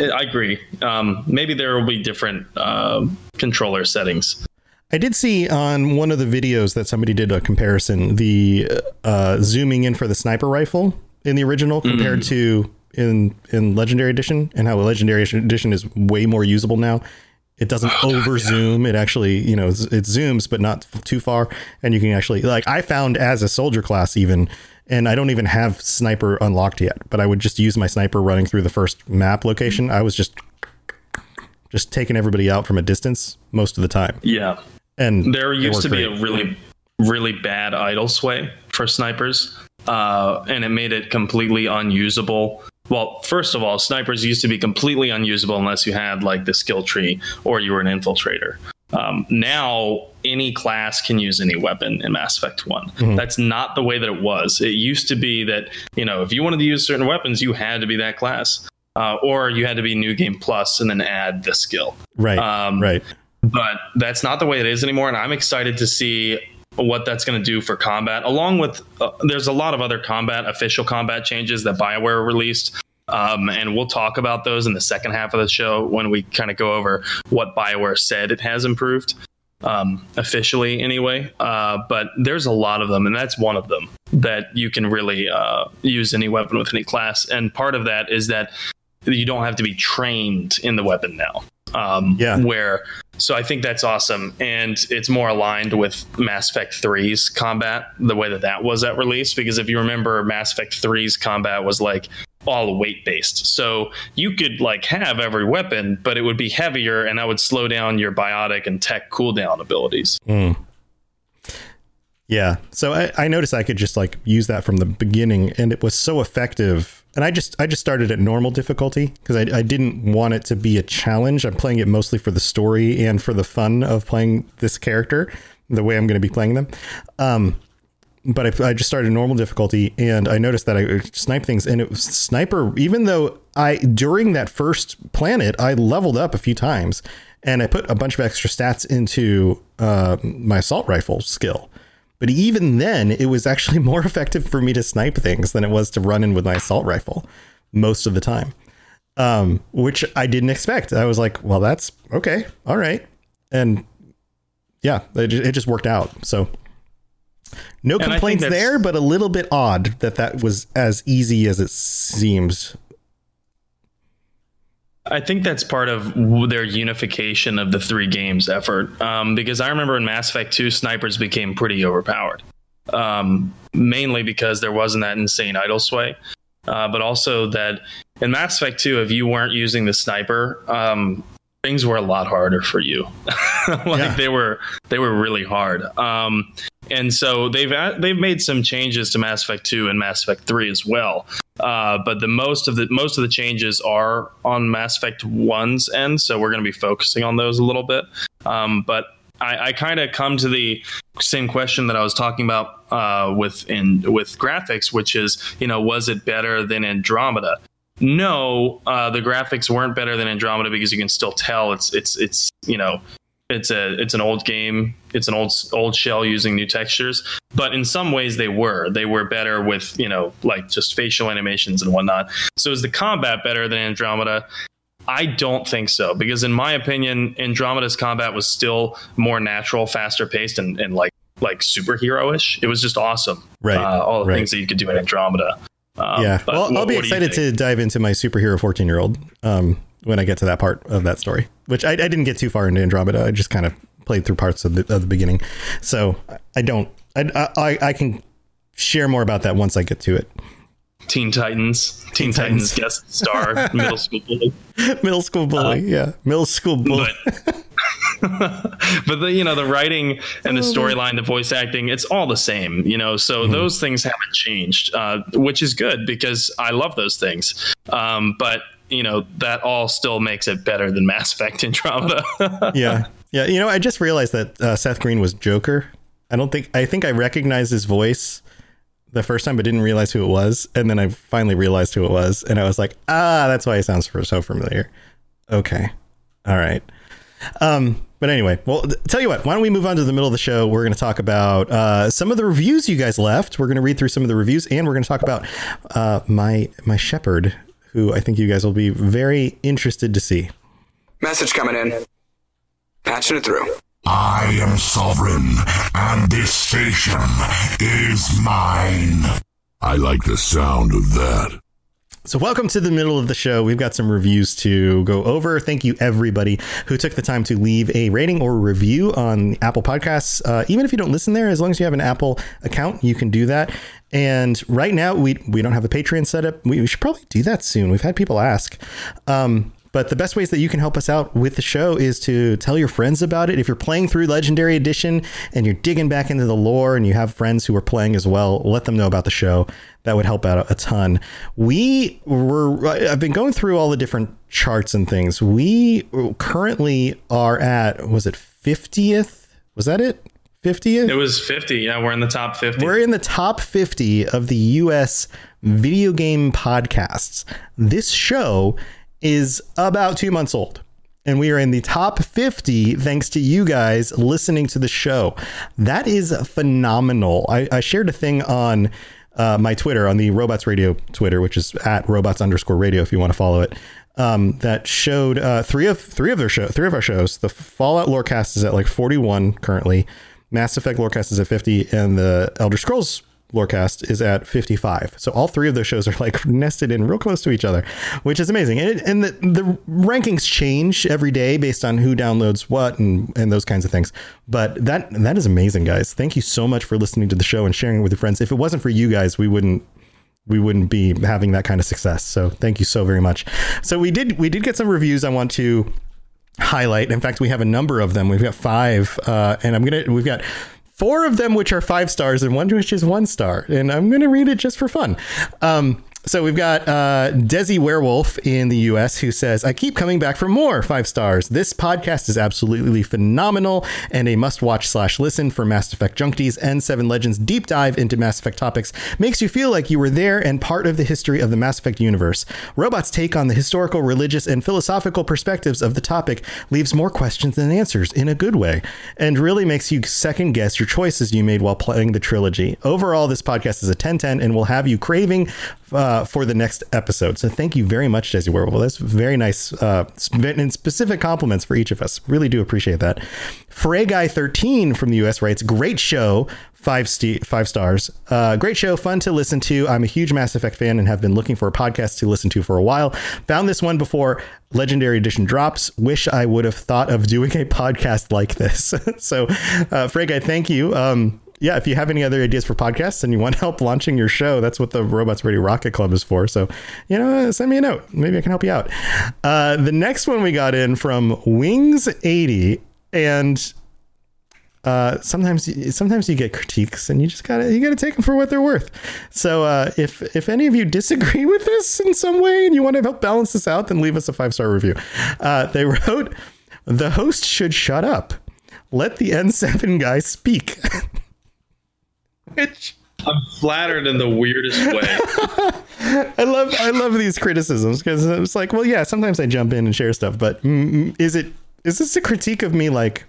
Speaker 2: I agree. Um, maybe there will be different um controller settings.
Speaker 1: I did see on one of the videos that somebody did a comparison the uh, zooming in for the sniper rifle in the original compared mm. to in in legendary edition and how legendary edition is way more usable now. It doesn't oh, over zoom. It actually, you know, it zooms, but not too far. And you can actually, like, I found as a soldier class, even, and I don't even have sniper unlocked yet, but I would just use my sniper running through the first map location. I was just, just taking everybody out from a distance most of the time.
Speaker 2: Yeah.
Speaker 1: And
Speaker 2: There used to be
Speaker 1: great.
Speaker 2: a really, really bad idle sway for snipers, uh, and it made it completely unusable. Well, first of all, snipers used to be completely unusable unless you had like the skill tree or you were an infiltrator. Um, now, any class can use any weapon in Mass Effect One. That's not the way that it was. It used to be that you know if you wanted to use certain weapons, you had to be that class, uh, or you had to be New Game Plus and then add the skill
Speaker 1: right,
Speaker 2: um,
Speaker 1: right.
Speaker 2: but that's not the way it is anymore and i'm excited to see what that's going to do for combat along with uh, there's a lot of other combat official combat changes that bioware released um, and we'll talk about those in the second half of the show when we kind of go over what bioware said it has improved um, officially anyway uh, but there's a lot of them and that's one of them that you can really uh, use any weapon with any class and part of that is that you don't have to be trained in the weapon now um,
Speaker 1: Yeah.
Speaker 2: where so I think that's awesome, and it's more aligned with Mass Effect 3's combat, the way that that was at release. Because if you remember, Mass Effect 3's combat was like all weight based, so you could like have every weapon, but it would be heavier, and that would slow down your biotic and tech cooldown abilities. Hmm.
Speaker 1: Yeah. So I, I noticed I could just like use that from the beginning and it was so effective. And I just I just started at normal difficulty because I, I didn't want it to be a challenge. I'm playing it mostly for the story and for the fun of playing this character, the way I'm going to be playing them. Um, but I, I just started normal difficulty and I noticed that I snipe things and it was sniper even though I during that first planet I leveled up a few times and I put a bunch of extra stats into uh, my assault rifle skill but even then it was actually more effective for me to snipe things than it was to run in with my assault rifle most of the time um, which I didn't expect. I was like well that's okay. All right. And yeah it, it just worked out. So no complaints there, but a little bit odd that that was as easy as it seems.
Speaker 2: I think that's part of their unification of the three games effort. Um, because I remember in Mass Effect 2, snipers became pretty overpowered, um, mainly because there wasn't that insane idle sway. Uh, but also that in Mass Effect 2, if you weren't using the sniper, um, things were a lot harder for you. like
Speaker 1: Yeah.
Speaker 2: they were, they were really hard. Um, and so they've they've made some changes to Mass Effect 2 and Mass Effect 3 as well. Uh, but the most of the most of the changes are on Mass Effect 1's end, so we're going to be focusing on those a little bit. Um, but I, I kind of come to the same question that I was talking about uh, with in with graphics, which is you know was it better than Andromeda? No, uh, the graphics weren't better than Andromeda because you can still tell it's it's it's you know it's a it's an old game it's an old old shell using new textures but in some ways they were they were better with you know like just facial animations and whatnot so is the combat better than andromeda I don't think so because, in my opinion, Andromeda's combat was still more natural, faster paced, and, and like like superhero-ish. It was just awesome.
Speaker 1: Right,
Speaker 2: Uh, all the
Speaker 1: right.
Speaker 2: things that you could do in Andromeda. Um,
Speaker 1: yeah. Well, I'll be
Speaker 2: what do you
Speaker 1: excited to dive into my superhero 14 year old um, when I get to that part of that story, which I, I didn't get too far into Andromeda. I just kind of played through parts of the, of the beginning. So I don't, I, I, I can share more about that once I get to it.
Speaker 2: Teen Titans, Teen,
Speaker 1: Titans.
Speaker 2: Titans. guest star, middle school bully.
Speaker 1: Middle school bully. yeah. Middle school bully.
Speaker 2: But but the you know the writing and the storyline, the voice acting, it's all the same. You know, so those things haven't changed, uh, which is good because I love those things. Um, but you know that all still makes it better than Mass Effect Andromeda.
Speaker 1: yeah. Yeah. You know, I just realized that uh, Seth Green was Joker. I don't think, I think I recognized his voice the first time, but didn't realize who it was. And then I finally realized who it was. And I was like, ah, that's why he sounds so familiar. Okay. All right. Um, but anyway, well, th- tell you what, why don't we move on to the middle of the show? We're going to talk about uh, some of the reviews you guys left. We're going to read through some of the reviews, and we're going to talk about uh, my my Shepard, who I think you guys will be very interested to see.
Speaker 4: Message coming in. Patching it through.
Speaker 5: I am sovereign, and this station is mine. I like the sound of that.
Speaker 1: So, welcome to the middle of the show. We've got some reviews to go over. Thank you, everybody who took the time to leave a rating or review on Apple Podcasts. Uh, even if you don't listen there, as long as you have an Apple account, you can do that. And right now, we we don't have a Patreon set up. We, we should probably do that soon. We've had people ask. Um, but the best ways that you can help us out with the show is to tell your friends about it. If you're playing through Legendary Edition and you're digging back into the lore and you have friends who are playing as well, let them know about the show. That would help out a ton. We were, I've been going through all the different charts and things. We currently are at, was it 50th? Was that it? 50th?
Speaker 2: it was 50. Yeah, we're in the top 50.
Speaker 1: We're in the top 50 of the US video game podcasts. This show is about two months old. And we are in the top 50 thanks to you guys listening to the show. That is phenomenal. I, I shared a thing on uh, my Twitter, on the Robots Radio Twitter, which is at robots underscore radio if you want to follow it. Um, that showed uh, three of three of their show, three of our shows. The Fallout Lorecast is at like 41 currently. Mass Effect Lorecast is at 50, and the Elder Scrolls Lorecast is at 55. So all three of those shows are like nested in real close to each other, which is amazing. And, it, and the, the rankings change every day based on who downloads what and, and those kinds of things. But that that is amazing, guys. Thank you so much for listening to the show and sharing it with your friends. If it wasn't for you guys, we wouldn't we wouldn't be having that kind of success. So thank you so very much. So we did we did get some reviews. I want to highlight. In fact, we have a number of them. We've got five, uh, and I'm gonna we've got four of them which are five stars and one which is one star. And I'm gonna read it just for fun. Um, so we've got uh, Desi Werewolf in the U.S. who says, "I keep coming back for more five stars. This podcast is absolutely phenomenal and a must-watch slash listen for Mass Effect junkies. N7 Legends deep dive into Mass Effect topics makes you feel like you were there and part of the history of the Mass Effect universe. Robots take on the historical, religious, and philosophical perspectives of the topic leaves more questions than answers in a good way, and really makes you second guess your choices you made while playing the trilogy. Overall, this podcast is a 10-10 and will have you craving." Uh, for the next episode. So thank you very much, Desi Werewolf. That's very nice uh, and specific compliments for each of us. Really do appreciate that. Frey Guy 13 from the US writes, great show. Five st- five stars. Uh, great show, fun to listen to. I'm a huge Mass Effect fan and have been looking for a podcast to listen to for a while. Found this one before Legendary Edition drops. Wish I would have thought of doing a podcast like this. so, uh, Frey Guy, thank you. Um, yeah, if you have any other ideas for podcasts and you want help launching your show, that's what the Robots Radio Rocket Club is for. So, you know, send me a note. Maybe I can help you out. Uh, the next one we got in from Wings80, and uh, sometimes sometimes you get critiques and you just gotta you gotta take them for what they're worth. So uh, if if any of you disagree with this in some way and you want to help balance this out, then leave us a five star review. Uh, they wrote, "The host should shut up. Let the N7 guy speak." Which
Speaker 2: I'm flattered in the weirdest way.
Speaker 1: I love I love these criticisms because it's like, well, yeah, sometimes I jump in and share stuff, but mm, is it is this a critique of me like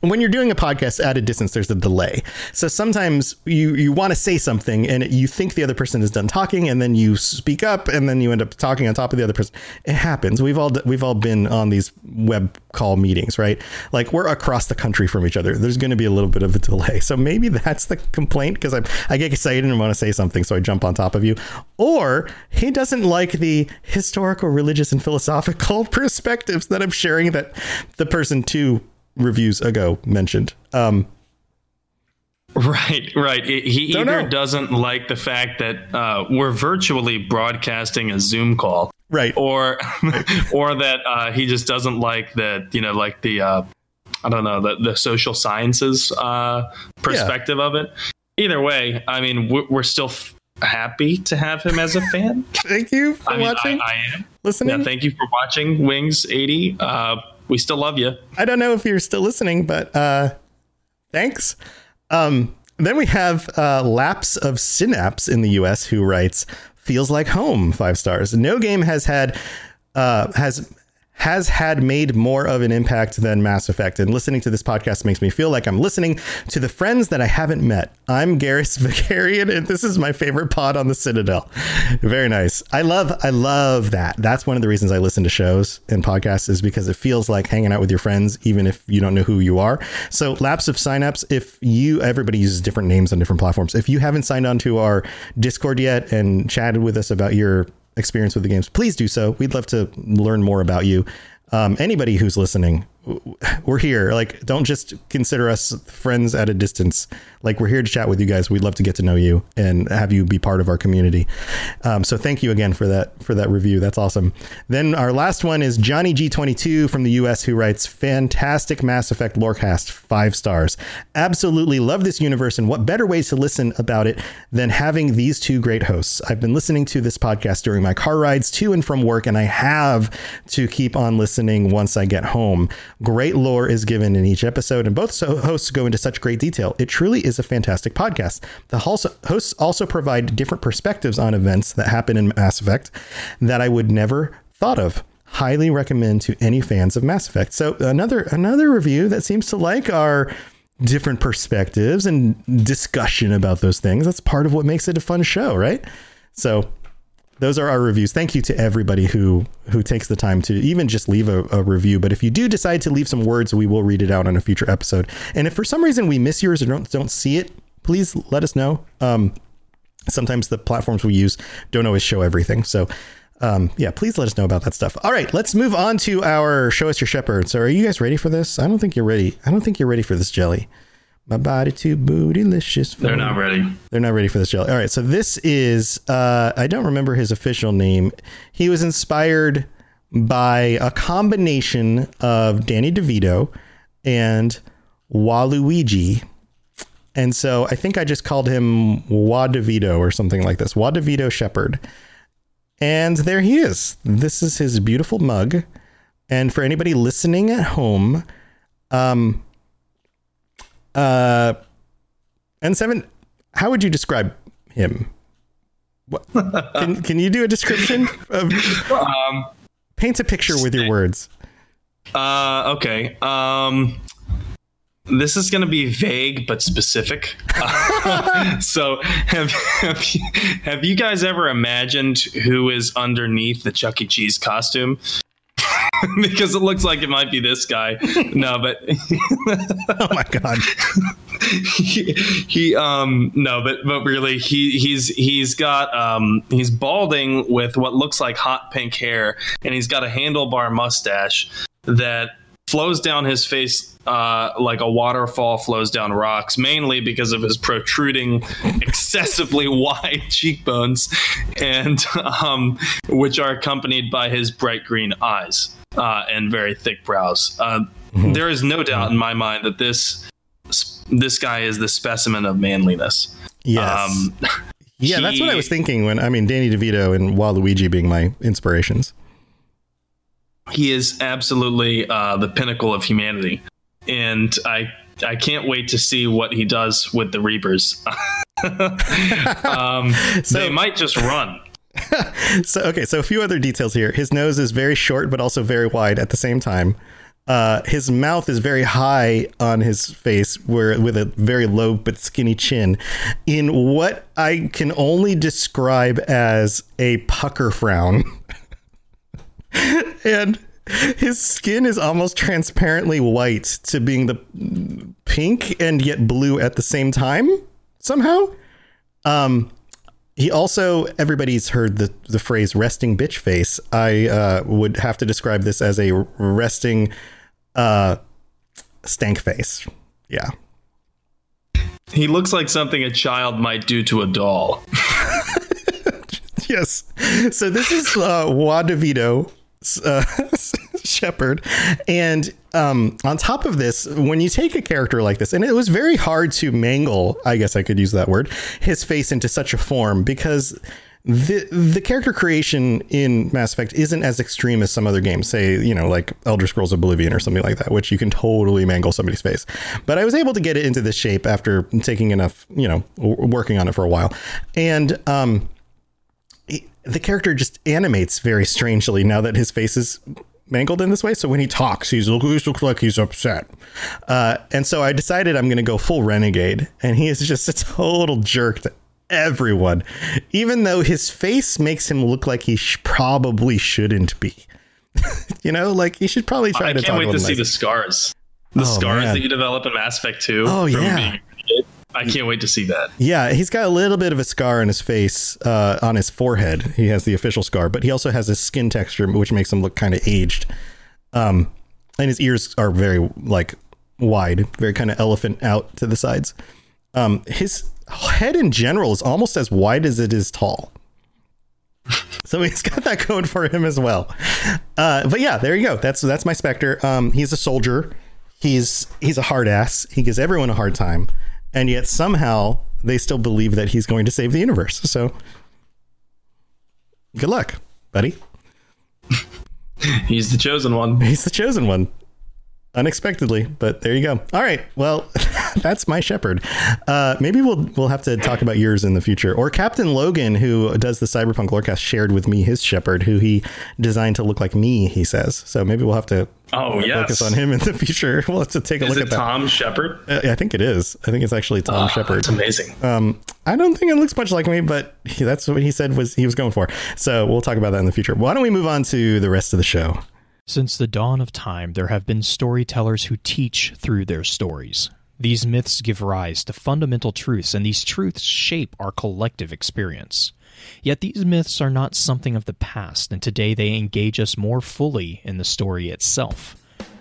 Speaker 1: when you're doing a podcast at a distance, there's a delay. So sometimes you you want to say something and you think the other person is done talking, and then you speak up, and then you end up talking on top of the other person. It happens. We've all we've all been on these web call meetings, right? Like we're across the country from each other. There's going to be a little bit of a delay. So maybe that's the complaint because I I get excited and want to say something, so I jump on top of you. Or he doesn't like the historical, religious, and philosophical perspectives that I'm sharing that the person two reviews ago mentioned. Um,
Speaker 2: Right, right. He either
Speaker 1: know.
Speaker 2: doesn't like the fact that uh, we're virtually broadcasting a Zoom call,
Speaker 1: right.
Speaker 2: or or that uh, he just doesn't like that you know, like the uh, I don't know the the social sciences uh, perspective of it. Either way, I mean, we're, we're still f- happy to have him as a fan.
Speaker 1: Thank you for
Speaker 2: I mean,
Speaker 1: watching,
Speaker 2: I, I am.
Speaker 1: listening.
Speaker 2: Yeah, thank you for watching, Wings eighty. We still love you.
Speaker 1: I don't know if you're still listening, but uh, thanks. Um, then we have uh, Lapse of Synapse in the U.S. who writes, "Feels like home." Five stars. No game has had uh, has has had made more of an impact than Mass Effect. And listening to this podcast makes me feel like I'm listening to the friends that I haven't met. I'm Garrus Vakarian, and this is my favorite pod on the Citadel. Very nice. I love I love that. That's one of the reasons I listen to shows and podcasts is because it feels like hanging out with your friends, even if you don't know who you are. So Lapse of Synapse, if you everybody uses different names on different platforms. If you haven't signed on to our Discord yet and chatted with us about your experience with the games, please do so. We'd love to learn more about you. Um, anybody who's listening, we're here. Like, don't just consider us friends at a distance. Like, we're here to chat with you guys. We'd love to get to know you and have you be part of our community. Um, so, thank you again for that for that review. That's awesome. Then our last one is Johnny G22 from the US, who writes, "Fantastic Mass Effect lorecast, five stars. Absolutely love this universe, and what better ways to listen about it than having these two great hosts? I've been listening to this podcast during my car rides to and from work, and I have to keep on listening once I get home. Great lore is given in each episode, and both hosts go into such great detail. It truly is a fantastic podcast. The hosts also provide different perspectives on events that happen in Mass Effect that I would never thought of. Highly recommend to any fans of Mass Effect. So another another review that seems to like our different perspectives and discussion about those things. That's part of what makes it a fun show, right? So those are our reviews. Thank you to everybody who who takes the time to even just leave a, a, review. But if you do decide to leave some words, we will read it out on a future episode. And if for some reason we miss yours or don't don't see it, please let us know. Um, sometimes the platforms we use don't always show everything. So um, yeah, please let us know about that stuff. All right, let's move on to our show us your Shepard. So are you guys ready for this? I don't think you're ready. I don't think you're ready for this jelly. My body too bootylicious. for
Speaker 2: They're not ready.
Speaker 1: They're not ready for this jelly. All right, so this is uh, I don't remember his official name. He was inspired by a combination of Danny DeVito and Waluigi. And so I think I just called him Wadevito or something like this. Wadevito Shepard. And there he is. This is his beautiful mug. And for anybody listening at home, um uh N7, how would you describe him? What, can, can you do a description of
Speaker 2: Um,
Speaker 1: paint a picture with your words?
Speaker 2: Uh, okay. Um, this is going to be vague but specific. so, have have you, have you guys ever imagined who is underneath the Chuck E. Cheese costume? because it looks like it might be this guy. No, but
Speaker 1: Oh my god.
Speaker 2: he, he um no but but really he he's he's got um he's balding with what looks like hot pink hair and he's got a handlebar mustache that flows down his face uh, like a waterfall flows down rocks, mainly because of his protruding, excessively wide cheekbones, and um, which are accompanied by his bright green eyes uh, and very thick brows. Uh, There is no doubt in my mind that this this guy is the specimen of manliness.
Speaker 1: Yes.
Speaker 2: Um,
Speaker 1: yeah, that's what I was thinking when I mean Danny DeVito and Waluigi being my inspirations.
Speaker 2: he is absolutely uh, the pinnacle of humanity, and I I can't wait to see what he does with the Reapers. um,
Speaker 1: So-
Speaker 2: they might just run.
Speaker 1: So okay, so a few other details here. His nose is very short but also very wide at the same time. Uh, his mouth is very high on his face, where with a very low but skinny chin, in what I can only describe as a pucker frown. and his skin is almost transparently white to being the pink and yet blue at the same time somehow. Um, he also everybody's heard the the phrase resting bitch face. I uh, would have to describe this as a resting uh, stank face. Yeah.
Speaker 2: He looks like something a child might do to a doll.
Speaker 1: yes. So this is uh, Juan DeVito, uh, Shepard, and um, on top of this, when you take a character like this, and it was very hard to mangle, I guess I could use that word, his face into such a form because the the character creation in Mass Effect isn't as extreme as some other games, say you know like Elder Scrolls Oblivion or something like that, which you can totally mangle somebody's face. But I was able to get it into this shape after taking enough, you know, working on it for a while, and um, the character just animates very strangely now that his face is mangled in this way. So when he talks, he's he looks like he's upset. Uh, and so I decided I'm going to go full renegade, and he is just a total jerk to everyone, even though his face makes him look like he sh- probably shouldn't be. you know, like he should probably try
Speaker 2: I
Speaker 1: to.
Speaker 2: I can't wait to see the scars, the
Speaker 1: Oh,
Speaker 2: scars
Speaker 1: man.
Speaker 2: that you develop in Mass Effect 2.
Speaker 1: Oh,
Speaker 2: from
Speaker 1: yeah.
Speaker 2: being. I can't wait to see that.
Speaker 1: Yeah, he's got a little bit of a scar on his face, uh, on his forehead. He has the official scar, but he also has his skin texture, which makes him look kind of aged. Um, and his ears are very like wide, very kind of elephant out to the sides. Um, his head in general is almost as wide as it is tall. So he's got that going for him as well. Uh, but yeah, there you go. That's that's my Spectre. Um, he's a soldier. He's he's a hard ass. He gives everyone a hard time, and yet somehow they still believe that he's going to save the universe. So good luck, buddy.
Speaker 2: He's the chosen one.
Speaker 1: He's the chosen one. Unexpectedly, but there you go. All right. Well, that's my Shepard. Uh, maybe we'll we'll have to talk about yours in the future. Or Captain Logan, who does the Cyberpunk Lorecast, shared with me his Shepard, who he designed to look like me. He says so. Maybe we'll have to
Speaker 2: Oh, yes.
Speaker 1: focus on him in the future. We'll have to take a
Speaker 2: Is
Speaker 1: look
Speaker 2: it
Speaker 1: at that.
Speaker 2: Tom Shepard?
Speaker 1: Uh, I think it is. I think it's actually Tom
Speaker 2: Oh,
Speaker 1: Shepard.
Speaker 2: That's amazing.
Speaker 1: Um, I don't think it looks much like me, but he, that's what he said was he was going for. So we'll talk about that in the future. Why don't we move on to the rest of the show?
Speaker 6: Since the dawn of time, there have been storytellers who teach through their stories. These myths give rise to fundamental truths, and these truths shape our collective experience. Yet these myths are not something of the past, and today they engage us more fully in the story itself.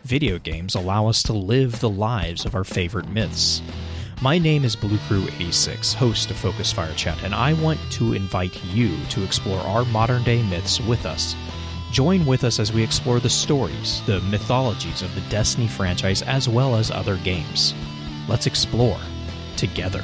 Speaker 6: Video games allow us to live the lives of our favorite myths. My name is Blue Crew 86, host of Focus Fire Chat, and I want to invite you to explore our modern day myths with us. Join with us as we explore the stories, the mythologies of the Destiny franchise, as well as other games. Let's explore together.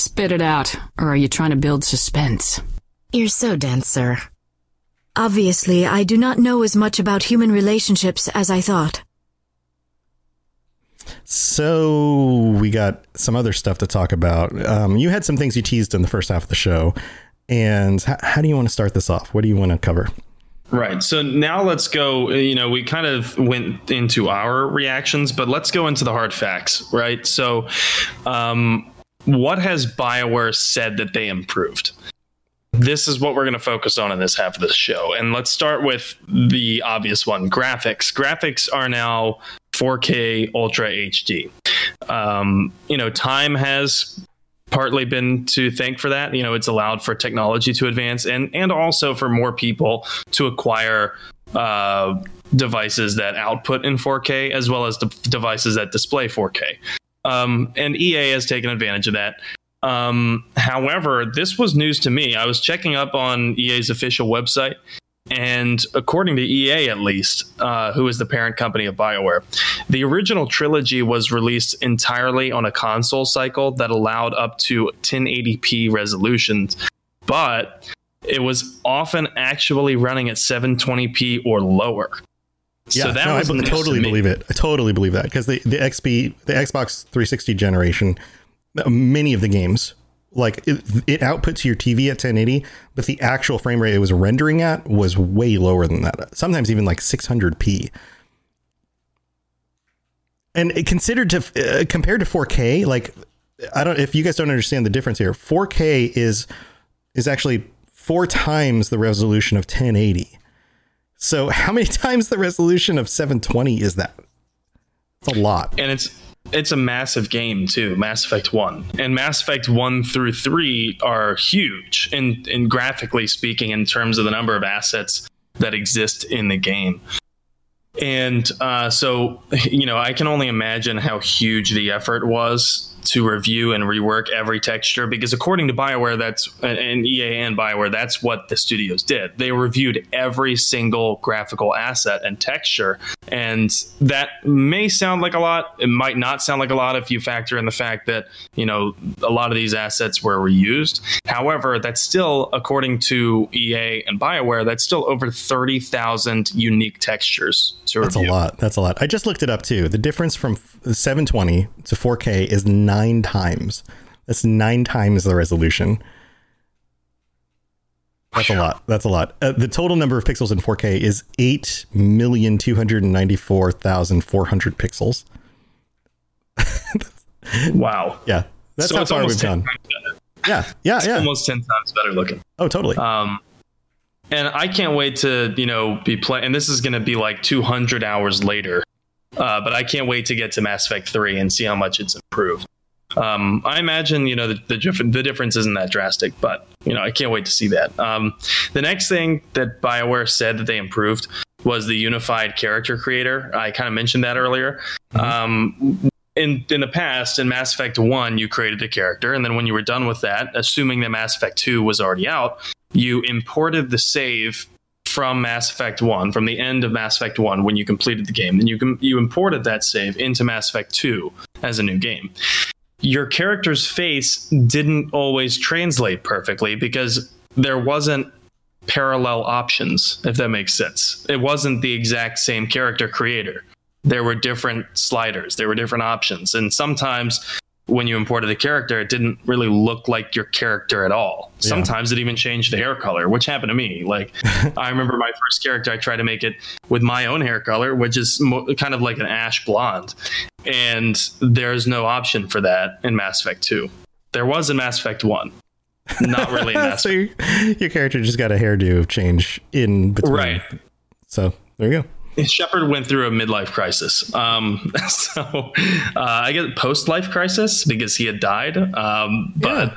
Speaker 7: Spit it out, or are you trying to build suspense?
Speaker 8: You're so dense, sir. Obviously, I do not know as much about human relationships as I thought.
Speaker 1: So we got some other stuff to talk about. Um, you had some things you teased in the first half of the show, and h- how do you want to start this off? What do you want to cover?
Speaker 2: Right. So now let's go. You know, we kind of went into our reactions, but let's go into the hard facts, right? So, um, what has BioWare said that they improved? This is what we're going to focus on in this half of the show. And let's start with the obvious one graphics. Graphics are now 4K Ultra HD. Um, you know, time has partly been to thank for that. You know, it's allowed for technology to advance and and also for more people to acquire uh, devices that output in 4K as well as de- devices that display 4K. Um, and EA has taken advantage of that. Um, however, this was news to me. I was checking up on EA's official website, And according to EA, at least, uh, who is the parent company of BioWare, the original trilogy was released entirely on a console cycle that allowed up to 1080p resolutions, but it was often actually running at 720p or lower.
Speaker 1: Yeah,
Speaker 2: so that
Speaker 1: no, I be-
Speaker 2: news to
Speaker 1: totally believe it. I totally believe that because the the XP, the Xbox 360 generation, many of the games like it, it output to your TV at 1080, but the actual frame rate it was rendering at was way lower than that. Sometimes even like 600p. And it considered to uh, compared to 4K, like I don't if you guys don't understand the difference here. 4K is is actually four times the resolution of 1080. So how many times the resolution of 720 is that? It's a lot.
Speaker 2: and it's it's a massive game too mass effect 1 and mass effect 1 through 3 are huge in, in graphically speaking in terms of the number of assets that exist in the game and uh, so you know i can only imagine how huge the effort was to review and rework every texture because according to bioware that's and ea and bioware that's what the studios did they reviewed every single graphical asset and texture and that may sound like a lot it might not sound like a lot if you factor in the fact that you know a lot of these assets were reused however that's still according to ea and bioware that's still over 30000 unique textures to review.
Speaker 1: That's a lot. That's a lot. I just looked it up too. The difference from 720 to 4K is nine times. That's nine times the resolution. That's a lot. That's a lot. Uh, the total number of pixels in 4K is 8,294,400 pixels.
Speaker 2: wow
Speaker 1: Yeah. That's
Speaker 2: So
Speaker 1: how far we've
Speaker 2: almost 10
Speaker 1: gone. Yeah. Yeah.
Speaker 2: It's
Speaker 1: Yeah.
Speaker 2: almost 10 times better looking
Speaker 1: Oh, totally.
Speaker 2: Um, and I can't wait to, you know, be playing. And this is going to be like 200 hours later. Uh, but I can't wait to get to Mass Effect 3 and see how much it's improved. Um, I imagine, you know, the, the, the difference isn't that drastic, but, you know, I can't wait to see that. Um, the next thing that BioWare said that they improved was the unified character creator. I kind of mentioned that earlier. Um, in in the past in Mass Effect 1 you created a character and then when you were done with that assuming that Mass Effect 2 was already out you imported the save from Mass Effect 1 from the end of Mass Effect 1 when you completed the game and you com- you imported that save into Mass Effect 2 as a new game your character's face didn't always translate perfectly because there wasn't parallel options if that makes sense. It wasn't the exact same character creator. There were different sliders, there were different options. And sometimes when you imported a character, it didn't really look like your character at all.
Speaker 1: Yeah.
Speaker 2: Sometimes it even changed the hair color, which happened to me. Like, I remember my first character, I tried to make it with my own hair color, which is mo- kind of like an ash blonde. And there's no option for that in Mass Effect 2. There was in Mass Effect 1. Not really in Mass
Speaker 1: so your, your character just got a hairdo change in between.
Speaker 2: Right.
Speaker 1: So there you go.
Speaker 2: Shepard went through a midlife crisis. Um, so uh, I get post life crisis because he had died. Um, but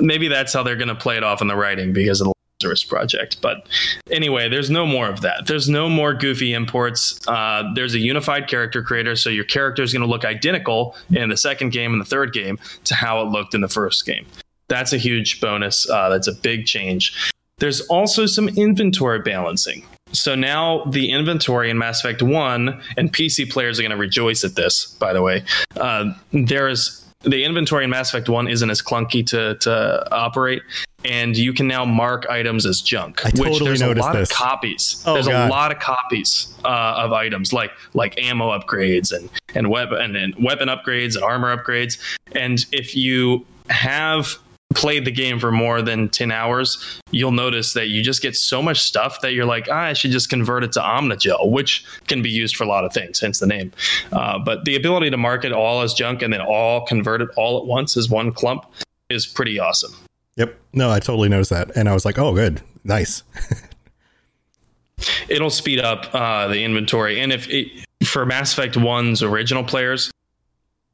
Speaker 2: maybe that's how they're going to play it off in the writing because of the Lazarus project. But anyway, there's no more of that. There's no more goofy imports. Uh, there's a unified character creator, so your character is going to look identical in the second game and the third game to how it looked in the first game. That's a huge bonus. Uh, that's a big change. There's also some inventory balancing. So now the inventory in Mass Effect 1, and PC players are going to rejoice at this, by the way. Uh, there's the inventory in Mass Effect 1 isn't as clunky to, to operate, and you can now mark items as junk,
Speaker 1: I
Speaker 2: which
Speaker 1: totally
Speaker 2: there's a lot
Speaker 1: this.
Speaker 2: of copies.
Speaker 1: Oh,
Speaker 2: there's
Speaker 1: God.
Speaker 2: a lot of copies uh, of items like like ammo upgrades and and weapon and weapon upgrades and armor upgrades. And if you have played the game for more than 10 hours, you'll notice that you just get so much stuff that you're like, ah, I should just convert it to Omnigel, which can be used for a lot of things, hence the name. Uh, but the ability to market all as junk and then all convert it all at once as one clump is pretty awesome.
Speaker 1: Yep. No, I totally noticed that. And I was like, oh, good. Nice.
Speaker 2: it'll speed up uh, the inventory. And if it, for Mass Effect 1's original players,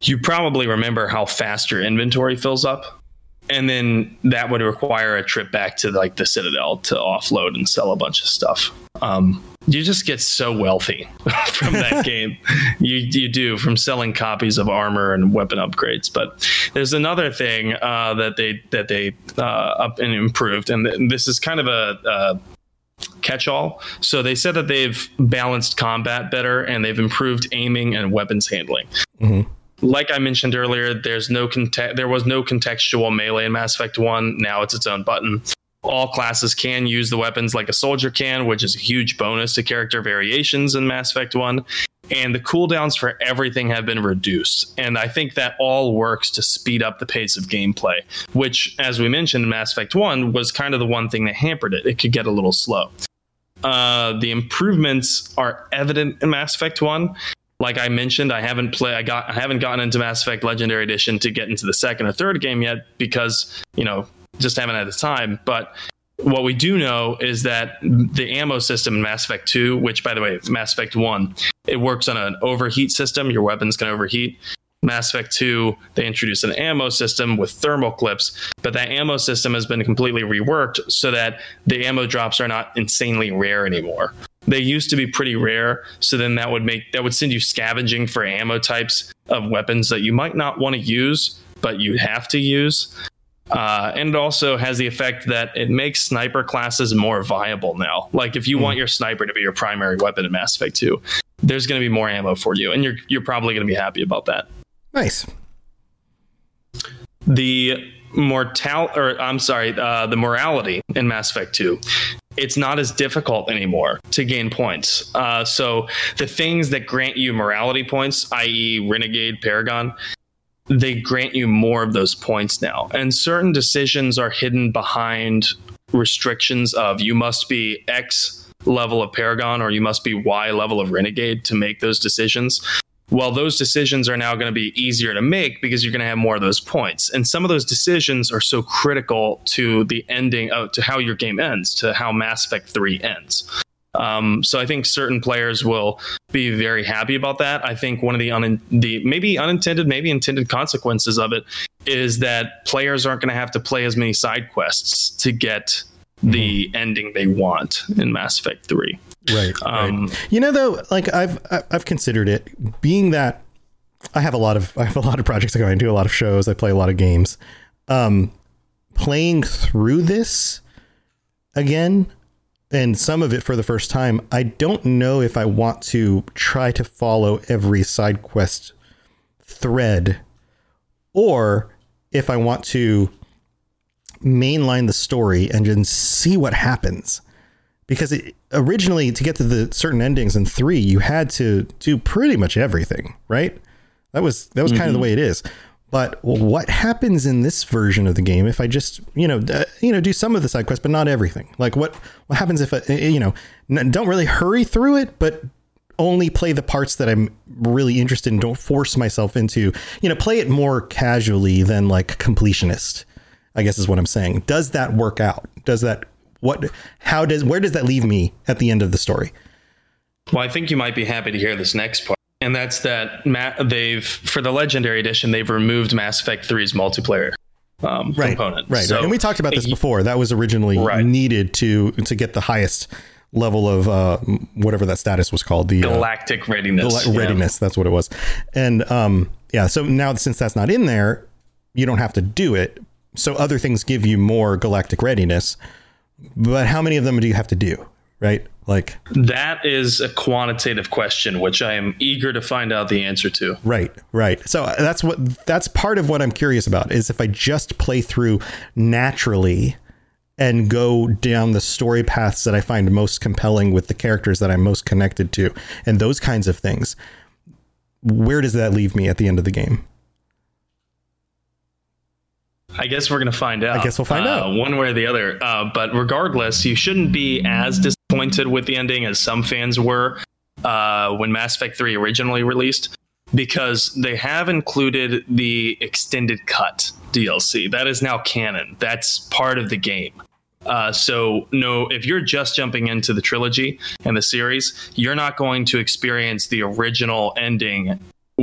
Speaker 2: you probably remember how fast your inventory fills up. And then that would require a trip back to like the Citadel to offload and sell a bunch of stuff. Um, you just get so wealthy from that game. You you do from selling copies of armor and weapon upgrades. But there's another thing uh, that they that they uh, up and improved, and this is kind of a uh, catch all. So they said that they've balanced combat better and they've improved aiming and weapons handling.
Speaker 1: Mm-hmm.
Speaker 2: Like I mentioned earlier, there's no conte- there was no contextual melee in Mass Effect 1. Now it's its own button. All classes can use the weapons like a soldier can, which is a huge bonus to character variations in Mass Effect 1 and the cooldowns for everything have been reduced. And I think that all works to speed up the pace of gameplay, which, as we mentioned in Mass Effect 1, was kind of the one thing that hampered it. It could get a little slow. Uh, the improvements are evident in Mass Effect 1. Like I mentioned, I haven't play I got I haven't gotten into Mass Effect Legendary Edition to get into the second or third game yet because, you know, just haven't had the time. But what we do know is that the ammo system in Mass Effect 2, which by the way, Mass Effect 1, it works on an overheat system. Your weapons can overheat. Mass Effect 2, they introduced an ammo system with thermal clips, but that ammo system has been completely reworked so that the ammo drops are not insanely rare anymore. They used to be pretty rare, so then that would make that would send you scavenging for ammo types of weapons that you might not want to use, but you have to use. Uh, and it also has the effect that it makes sniper classes more viable now. Like if you mm. want your sniper to be your primary weapon in Mass Effect 2, there's going to be more ammo for you, and you're you're probably going to be happy about that.
Speaker 1: Nice.
Speaker 2: The mortal, or I'm sorry, uh, the morality in Mass Effect 2 it's not as difficult anymore to gain points. Uh, so the things that grant you morality points, i.e., Renegade, Paragon, they grant you more of those points now. And certain decisions are hidden behind restrictions of you must be X level of Paragon or you must be Y level of Renegade to make those decisions. Well, those decisions are now going to be easier to make because you're going to have more of those points. And some of those decisions are so critical to the ending, of, to how your game ends, to how Mass Effect 3 ends. Um, so I think certain players will be very happy about that. I think one of the un- the maybe unintended, maybe intended consequences of it is that players aren't going to have to play as many side quests to get the mm-hmm. ending they want in Mass Effect Three.
Speaker 1: Right, um, right. You know, though, like I've I've considered it being that I have a lot of I have a lot of projects going. I do a lot of shows. I play a lot of games. Um, playing through this again and some of it for the first time, I don't know if I want to try to follow every side quest thread or if I want to mainline the story and just see what happens. Because it, originally, to get to the certain endings in three, you had to do pretty much everything, right? That was that was mm-hmm. kind of the way it is. But what happens in this version of the game if I just, you know, uh, you know, do some of the side quests, but not everything? Like what what happens if I, you know, don't really hurry through it, but only play the parts that I'm really interested in. Don't force myself into, you know, play it more casually than like completionist. I guess is what I'm saying. Does that work out? Does that what? How does where does that leave me at the end of the story?
Speaker 2: Well, I think you might be happy to hear this next part and that's that Ma- they've for the legendary edition they've removed Mass Effect 3's multiplayer um,
Speaker 1: right,
Speaker 2: component.
Speaker 1: Right, so, and we talked about this before. That was originally right. needed to to get the highest level of uh, whatever that status was called the
Speaker 2: uh, galactic uh, readiness.
Speaker 1: Readiness, yeah. that's what it was. And um, yeah, so now since that's not in there, you don't have to do it. So other things give you more galactic readiness. But how many of them do you have to do? Right? Like
Speaker 2: that is a quantitative question, which I am eager to find out the answer to.
Speaker 1: Right, right. So uh, that's what that's part of what I'm curious about is if I just play through naturally and go down the story paths that I find most compelling with the characters that I'm most connected to and those kinds of things. Where does that leave me at the end of the game?
Speaker 2: I guess we're going to find out.
Speaker 1: I guess we'll find uh,
Speaker 2: out one way or the other. Uh, but regardless, you shouldn't be as disappointed with the ending as some fans were uh, when Mass Effect 3 originally released because they have included the extended cut DLC. That is now canon. That's part of the game. Uh, so no, if you're just jumping into the trilogy and the series, you're not going to experience the original ending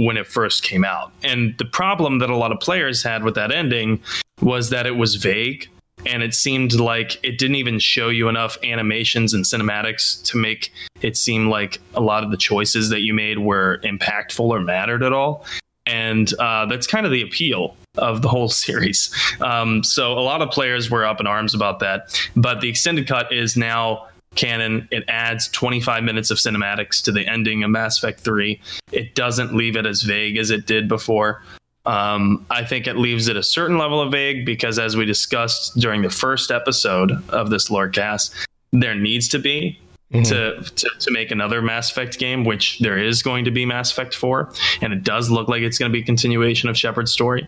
Speaker 2: when it first came out. And the problem that a lot of players had with that ending was that it was vague and it seemed like it didn't even show you enough animations and cinematics to make it seem like a lot of the choices that you made were impactful or mattered at all. And uh, that's kind of the appeal of the whole series. Um, so a lot of players were up in arms about that. But the extended cut is now canon. It adds 25 minutes of cinematics to the ending of Mass Effect 3. It doesn't leave it as vague as it did before. Um, I think it leaves it a certain level of vague because, as we discussed during the first episode of this lore cast, there needs to be Mm-hmm. To, to, to make another Mass Effect game, which there is going to be Mass Effect 4, and it does look like it's going to be a continuation of Shepard's story.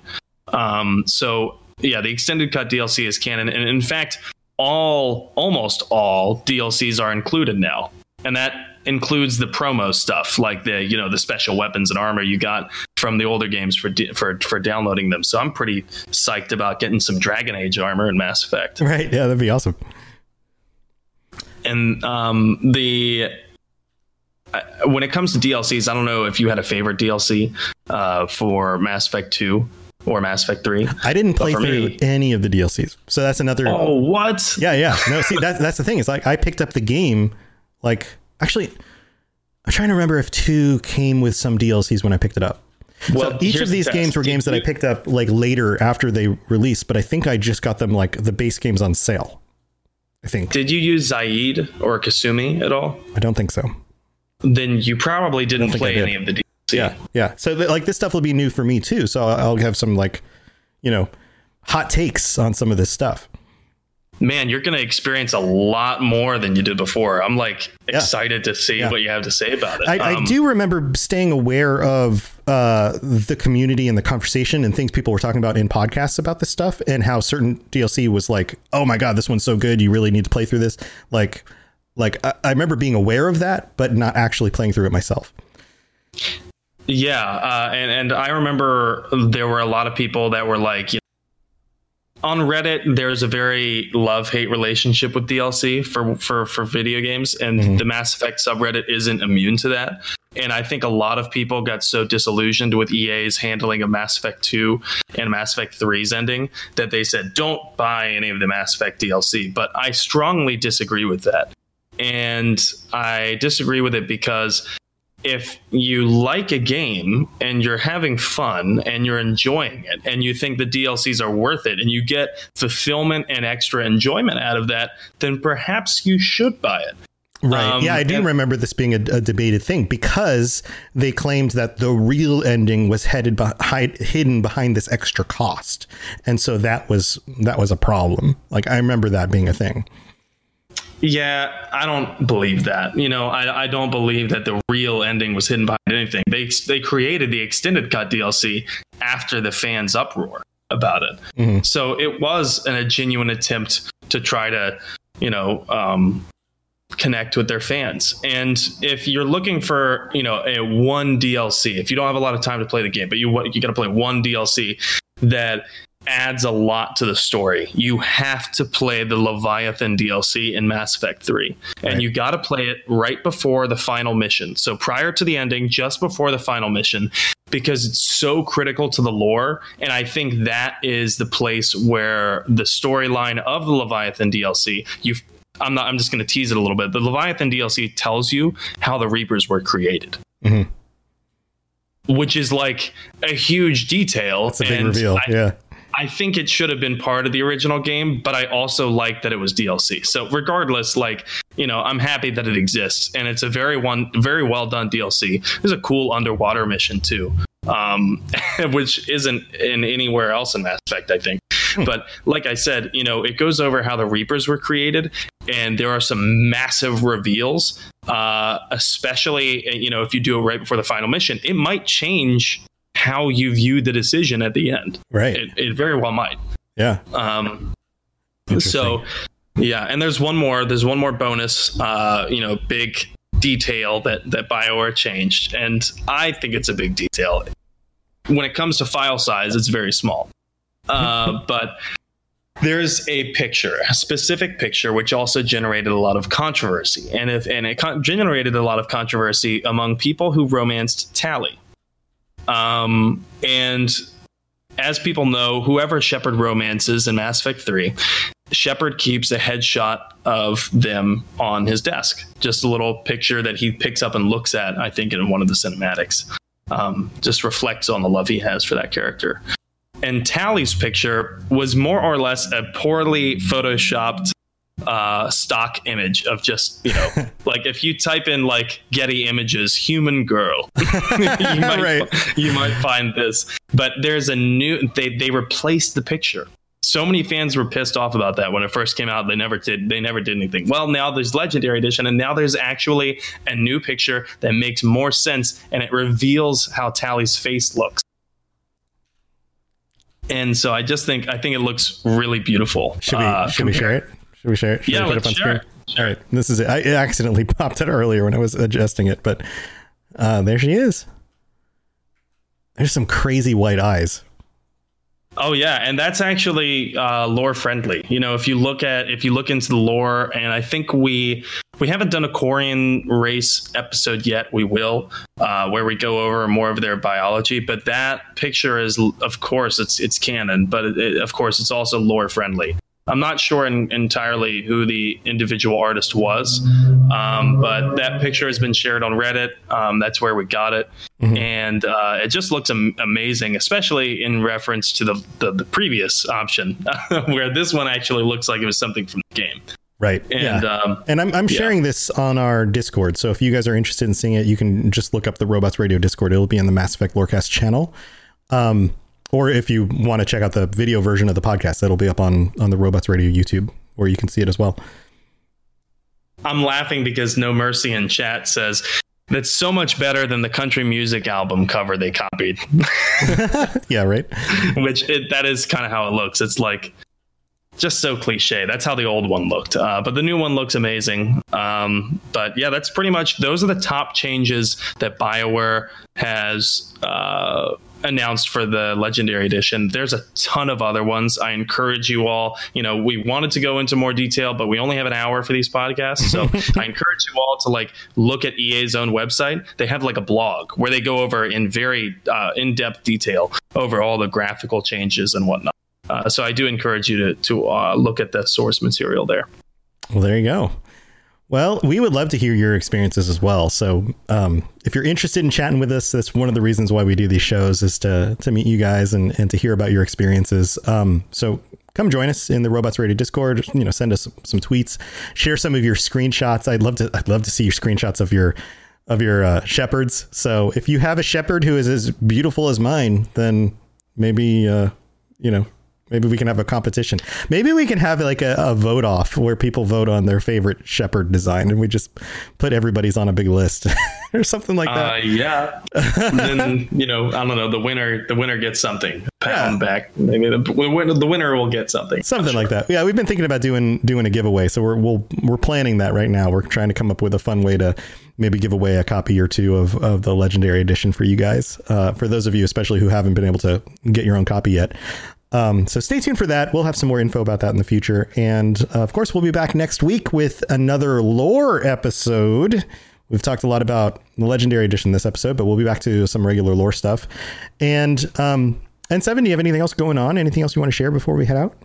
Speaker 2: Um, so yeah, the extended cut DLC is canon, and in fact, all almost all DLCs are included now, and that includes the promo stuff like the you know the special weapons and armor you got from the older games for for for downloading them. So I'm pretty psyched about getting some Dragon Age armor in Mass Effect.
Speaker 1: Right? Yeah, that'd be awesome
Speaker 2: and um, the when it comes to DLCs, I don't know if you had a favorite DLC uh, for Mass Effect Two or Mass Effect Three.
Speaker 1: I didn't play through me, any of the DLCs, so that's another.
Speaker 2: Oh, what?
Speaker 1: Yeah, yeah. No, see, that's that's the thing. It's like I picked up the game, like actually, I'm trying to remember if two came with some DLCs when I picked it up. Well, so each of these the games were games that I picked up like later after they released, but I think I just got them like the base games on sale. I think.
Speaker 2: Did you use Zaeed or Kasumi at all?
Speaker 1: I don't think so.
Speaker 2: Then you probably didn't play did. any of the DLC.
Speaker 1: Yeah, yeah. So like this stuff will be new for me too. So I'll have some like, you know, hot takes on some of this stuff
Speaker 2: man, you're going to experience a lot more than you did before. I'm like excited yeah. to see yeah. what you have to say about it.
Speaker 1: I, um, I do remember staying aware of uh, the community and the conversation and things people were talking about in podcasts about this stuff and how certain DLC was like, oh my god, this one's so good, you really need to play through this. Like, like I, I remember being aware of that, but not actually playing through it myself.
Speaker 2: Yeah, uh, and and I remember there were a lot of people that were like, you know, on Reddit, there's a very love hate relationship with DLC for for for video games, and mm-hmm. the Mass Effect subreddit isn't immune to that. And I think a lot of people got so disillusioned with EA's handling of Mass Effect 2 and Mass Effect 3's ending that they said, don't buy any of the Mass Effect DLC. But I strongly disagree with that. And I disagree with it because if you like a game and you're having fun and you're enjoying it and you think the DLCs are worth it and you get fulfillment and extra enjoyment out of that, then perhaps you should buy it.
Speaker 1: Right. Um, yeah, I do and- remember this being a, a, debated thing because they claimed that the real ending was headed behind, hidden behind this extra cost, and so that was that was a problem. Like I remember that being a thing.
Speaker 2: Yeah, I don't believe that. You know, I, I don't believe that the real ending was hidden behind anything. They they created the extended cut DLC after the fans' uproar about it. Mm-hmm. So it was an, a genuine attempt to try to, you know, um, connect with their fans. And if you're looking for, you know, a one DLC, if you don't have a lot of time to play the game, but you you got to play one DLC that adds a lot to the story. You have to play the Leviathan DLC in Mass Effect 3. Right. And you got to play it right before the final mission. So prior to the ending, just before the final mission, because it's so critical to the lore. And I think that is the place where the storyline of the Leviathan DLC, you've I'm not I'm just going to tease it a little bit. The Leviathan DLC tells you how the Reapers were created. Mm-hmm which is like a huge detail.
Speaker 1: It's a big reveal. I, yeah.
Speaker 2: I think it should have been part of the original game, but I also like that it was DLC. So regardless, like you know, I'm happy that it exists, and it's a very one, very well done DLC. There's a cool underwater mission too, um, which isn't in anywhere else in Mass Effect, I think. Hmm. But like I said, you know, it goes over how the Reapers were created, and there are some massive reveals. Uh, especially, you know, if you do it right before the final mission, it might change how you view the decision at the end.
Speaker 1: Right.
Speaker 2: It, it very well might.
Speaker 1: Yeah.
Speaker 2: Um, so, yeah, and there's one more. There's one more bonus. Uh, you know, big detail that that Bioware changed, and I think it's a big detail. When it comes to file size, it's very small. Uh, but there's a picture, a specific picture, which also generated a lot of controversy, and if and it con- generated a lot of controversy among people who romanced Tali. Um, and as people know, whoever Shepard romances in Mass Effect 3, Shepard keeps a headshot of them on his desk. Just a little picture that he picks up and looks at, I think, in one of the cinematics. Um, just reflects on the love he has for that character. And Tali's picture was more or less a poorly photoshopped uh, stock image of just you know like if you type in like Getty Images human girl, you, might,
Speaker 1: Right.
Speaker 2: you might find this. But there's a new they they replaced the picture. So many fans were pissed off about that when it first came out. They never did. They never did anything. Well, now there's Legendary Edition, and now there's actually a new picture that makes more sense, and it reveals how Tali's face looks. And so I just think I think it looks really beautiful.
Speaker 1: Should we
Speaker 2: Uh,
Speaker 1: should we share it? Should we share it? Should
Speaker 2: Yeah,
Speaker 1: we
Speaker 2: let's share it.
Speaker 1: All right, this is it. I accidentally popped it earlier when I was adjusting it, but uh, there she is. There's some crazy white eyes.
Speaker 2: Oh yeah, and that's actually uh, lore friendly. You know, if you look at if you look into the lore, and I think we we haven't done a Quarian race episode yet. We will, uh, where we go over more of their biology. But that picture is, of course, it's it's canon, but it, it- of course, it's also lore friendly. I'm not sure in, entirely who the individual artist was, um, but that picture has been shared on Reddit. Um, that's where we got it, and uh, it just looks am- amazing, especially in reference to the the, the previous option, where this one actually looks like it was something from the game.
Speaker 1: Right.
Speaker 2: And,
Speaker 1: yeah.
Speaker 2: um,
Speaker 1: and I'm, I'm
Speaker 2: yeah.
Speaker 1: sharing this on our Discord. So if you guys are interested in seeing it, you can just look up the Robots Radio Discord. It'll be in the Mass Effect Lorecast channel. Um, or if you want to check out the video version of the podcast, that'll be up on, on the Robots Radio YouTube, where you can see it as well.
Speaker 2: I'm laughing because No Mercy in chat says that's so much better than the country music album cover they copied.
Speaker 1: yeah, right.
Speaker 2: Which it, that is kind of how it looks. It's like just so cliche. That's how the old one looked. Uh, but the new one looks amazing. Um, but yeah, that's pretty much those are the top changes that BioWare has uh, announced for the Legendary Edition. There's a ton of other ones. I encourage you all. You know, we wanted to go into more detail, but we only have an hour for these podcasts. So I encourage you all to like look at EA's own website. They have like a blog where they go over in very uh, in-depth detail over all the graphical changes and whatnot. Uh, so I do encourage you to to uh, look at the source material there.
Speaker 1: Well, there you go. Well, we would love to hear your experiences as well. So, um, if you're interested in chatting with us, that's one of the reasons why we do these shows is to to meet you guys and, and to hear about your experiences. Um, so come join us in the Robots Radio Discord. You know, send us some tweets, share some of your screenshots. I'd love to. I'd love to see your screenshots of your of your uh, Shepards. So if you have a Shepard who is as beautiful as mine, then maybe uh, you know Maybe we can have a competition. Maybe we can have like a, a vote off where people vote on their favorite Shepard design, and we just put everybody's on a big list or something like that.
Speaker 2: Uh, yeah. And then you know, I don't know. The winner, the winner gets something. On the back. Maybe the, the winner, will get something.
Speaker 1: Something like that. Yeah, we've been thinking about doing doing a giveaway, so we're we'll, we're planning that right now. We're trying to come up with a fun way to maybe give away a copy or two of, of the legendary edition for you guys. Uh, for those of you, especially who haven't been able to get your own copy yet. Um, so stay tuned for that. We'll have some more info about that in the future, and uh, of course, we'll be back next week with another lore episode. We've talked a lot about the legendary edition this episode, but we'll be back to some regular lore stuff. And um, N7, do you have anything else going on? Anything else you want to share before we head out?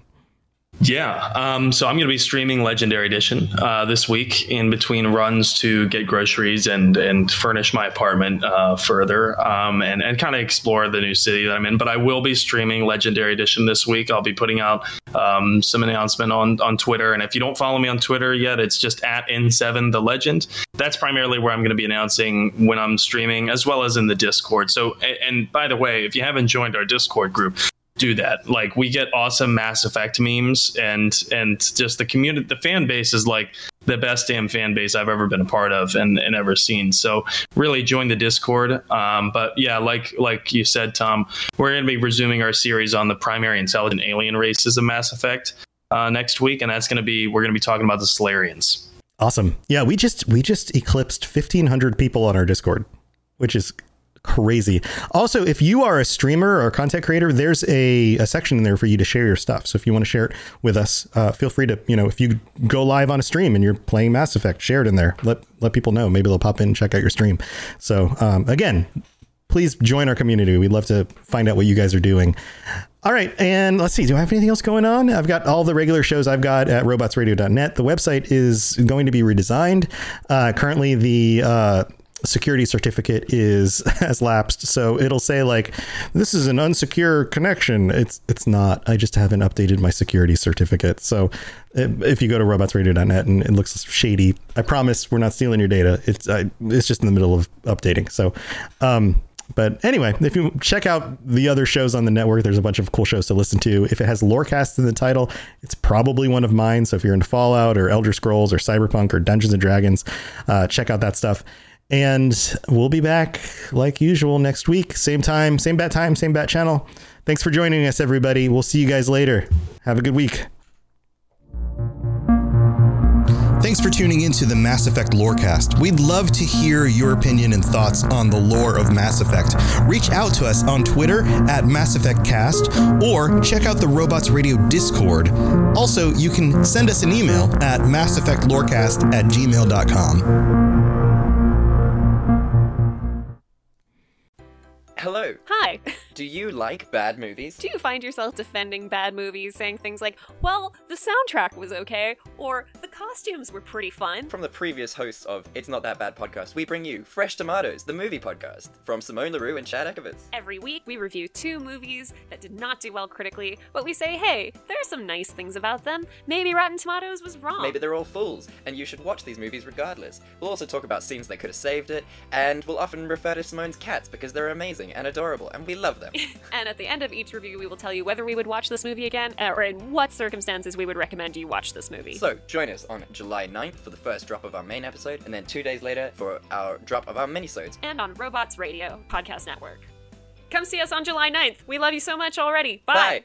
Speaker 2: Yeah. Um, so I'm going to be streaming Legendary Edition uh, this week in between runs to get groceries and and furnish my apartment uh, further um, and and kind of explore the new city that I'm in. But I will be streaming Legendary Edition this week. I'll be putting out um, some announcement on on Twitter. And if you don't follow me on Twitter yet, it's just at N7 the Legend. That's primarily where I'm going to be announcing when I'm streaming, as well as in the Discord. So and, and by the way, if you haven't joined our Discord group, do that. Like we get awesome Mass Effect memes and and just the community the fan base is like the best damn fan base I've ever been a part of and, and ever seen. So really join the Discord. Um, but yeah, like like you said, Tom, we're gonna be resuming our series on the primary intelligent alien races of Mass Effect uh, next week, and that's gonna be we're gonna be talking about the Salarians.
Speaker 1: Awesome. Yeah, we just we just eclipsed 1500 people on our Discord, which is crazy. Also, if you are a streamer or a content creator, there's a, a section in there for you to share your stuff. So if you want to share it with us, uh, feel free to, you know, if you go live on a stream and you're playing Mass Effect, share it in there. Let let people know. Maybe they'll pop in and check out your stream. So um, again, please join our community. We'd love to find out what you guys are doing. All right, and let's see. Do I have anything else going on? I've got all the regular shows I've got at robotsradio.net. The website is going to be redesigned. Uh, currently, the uh, security certificate is has lapsed. So it'll say like this is an unsecure connection. It's it's not. I just haven't updated my security certificate. So if you go to robotsradio.net and it looks shady, I promise we're not stealing your data. It's I, it's just in the middle of updating. So um but anyway, if you check out the other shows on the network, there's a bunch of cool shows to listen to. If it has Lorecast in the title, it's probably one of mine. So if you're into Fallout or Elder Scrolls or Cyberpunk or Dungeons and Dragons, uh, check out that stuff. And we'll be back like usual next week. Same time, same bat time, same bat channel. Thanks for joining us, everybody. We'll see you guys later. Have a good week. Thanks for tuning into the Mass Effect Lorecast. We'd love to hear your opinion and thoughts on the lore of Mass Effect. Reach out to us on Twitter at Mass Effect Cast or check out the Robots Radio Discord. Also, you can send us an email at masseffectlorecast at gmail.com.
Speaker 9: Hello.
Speaker 10: Hi.
Speaker 9: Do you like bad movies?
Speaker 10: Do you find yourself defending bad movies, saying things like, well, the soundtrack was okay, or the costumes were pretty fun?
Speaker 9: From the previous hosts of It's Not That Bad podcast, we bring you Fresh Tomatoes, the movie podcast, from Simone LaRue and Chad Ekovitz.
Speaker 10: Every week, we review two movies that did not do well critically, but we say, hey, there are some nice things about them. Maybe Rotten Tomatoes was wrong.
Speaker 9: Maybe they're all fools, and you should watch these movies regardless. We'll also talk about scenes that could have saved it, and we'll often refer to Simone's cats because they're amazing and adorable, and we love them.
Speaker 10: and at the end of each review, we will tell you whether we would watch this movie again, uh, or in what circumstances we would recommend you watch this movie.
Speaker 9: So, join us on July 9th for the first drop of our main episode, and then two days later for our drop of our minisodes.
Speaker 10: And on Robots Radio Podcast Network. Come see us on July 9th. We love you so much already.
Speaker 9: Bye.
Speaker 10: Bye.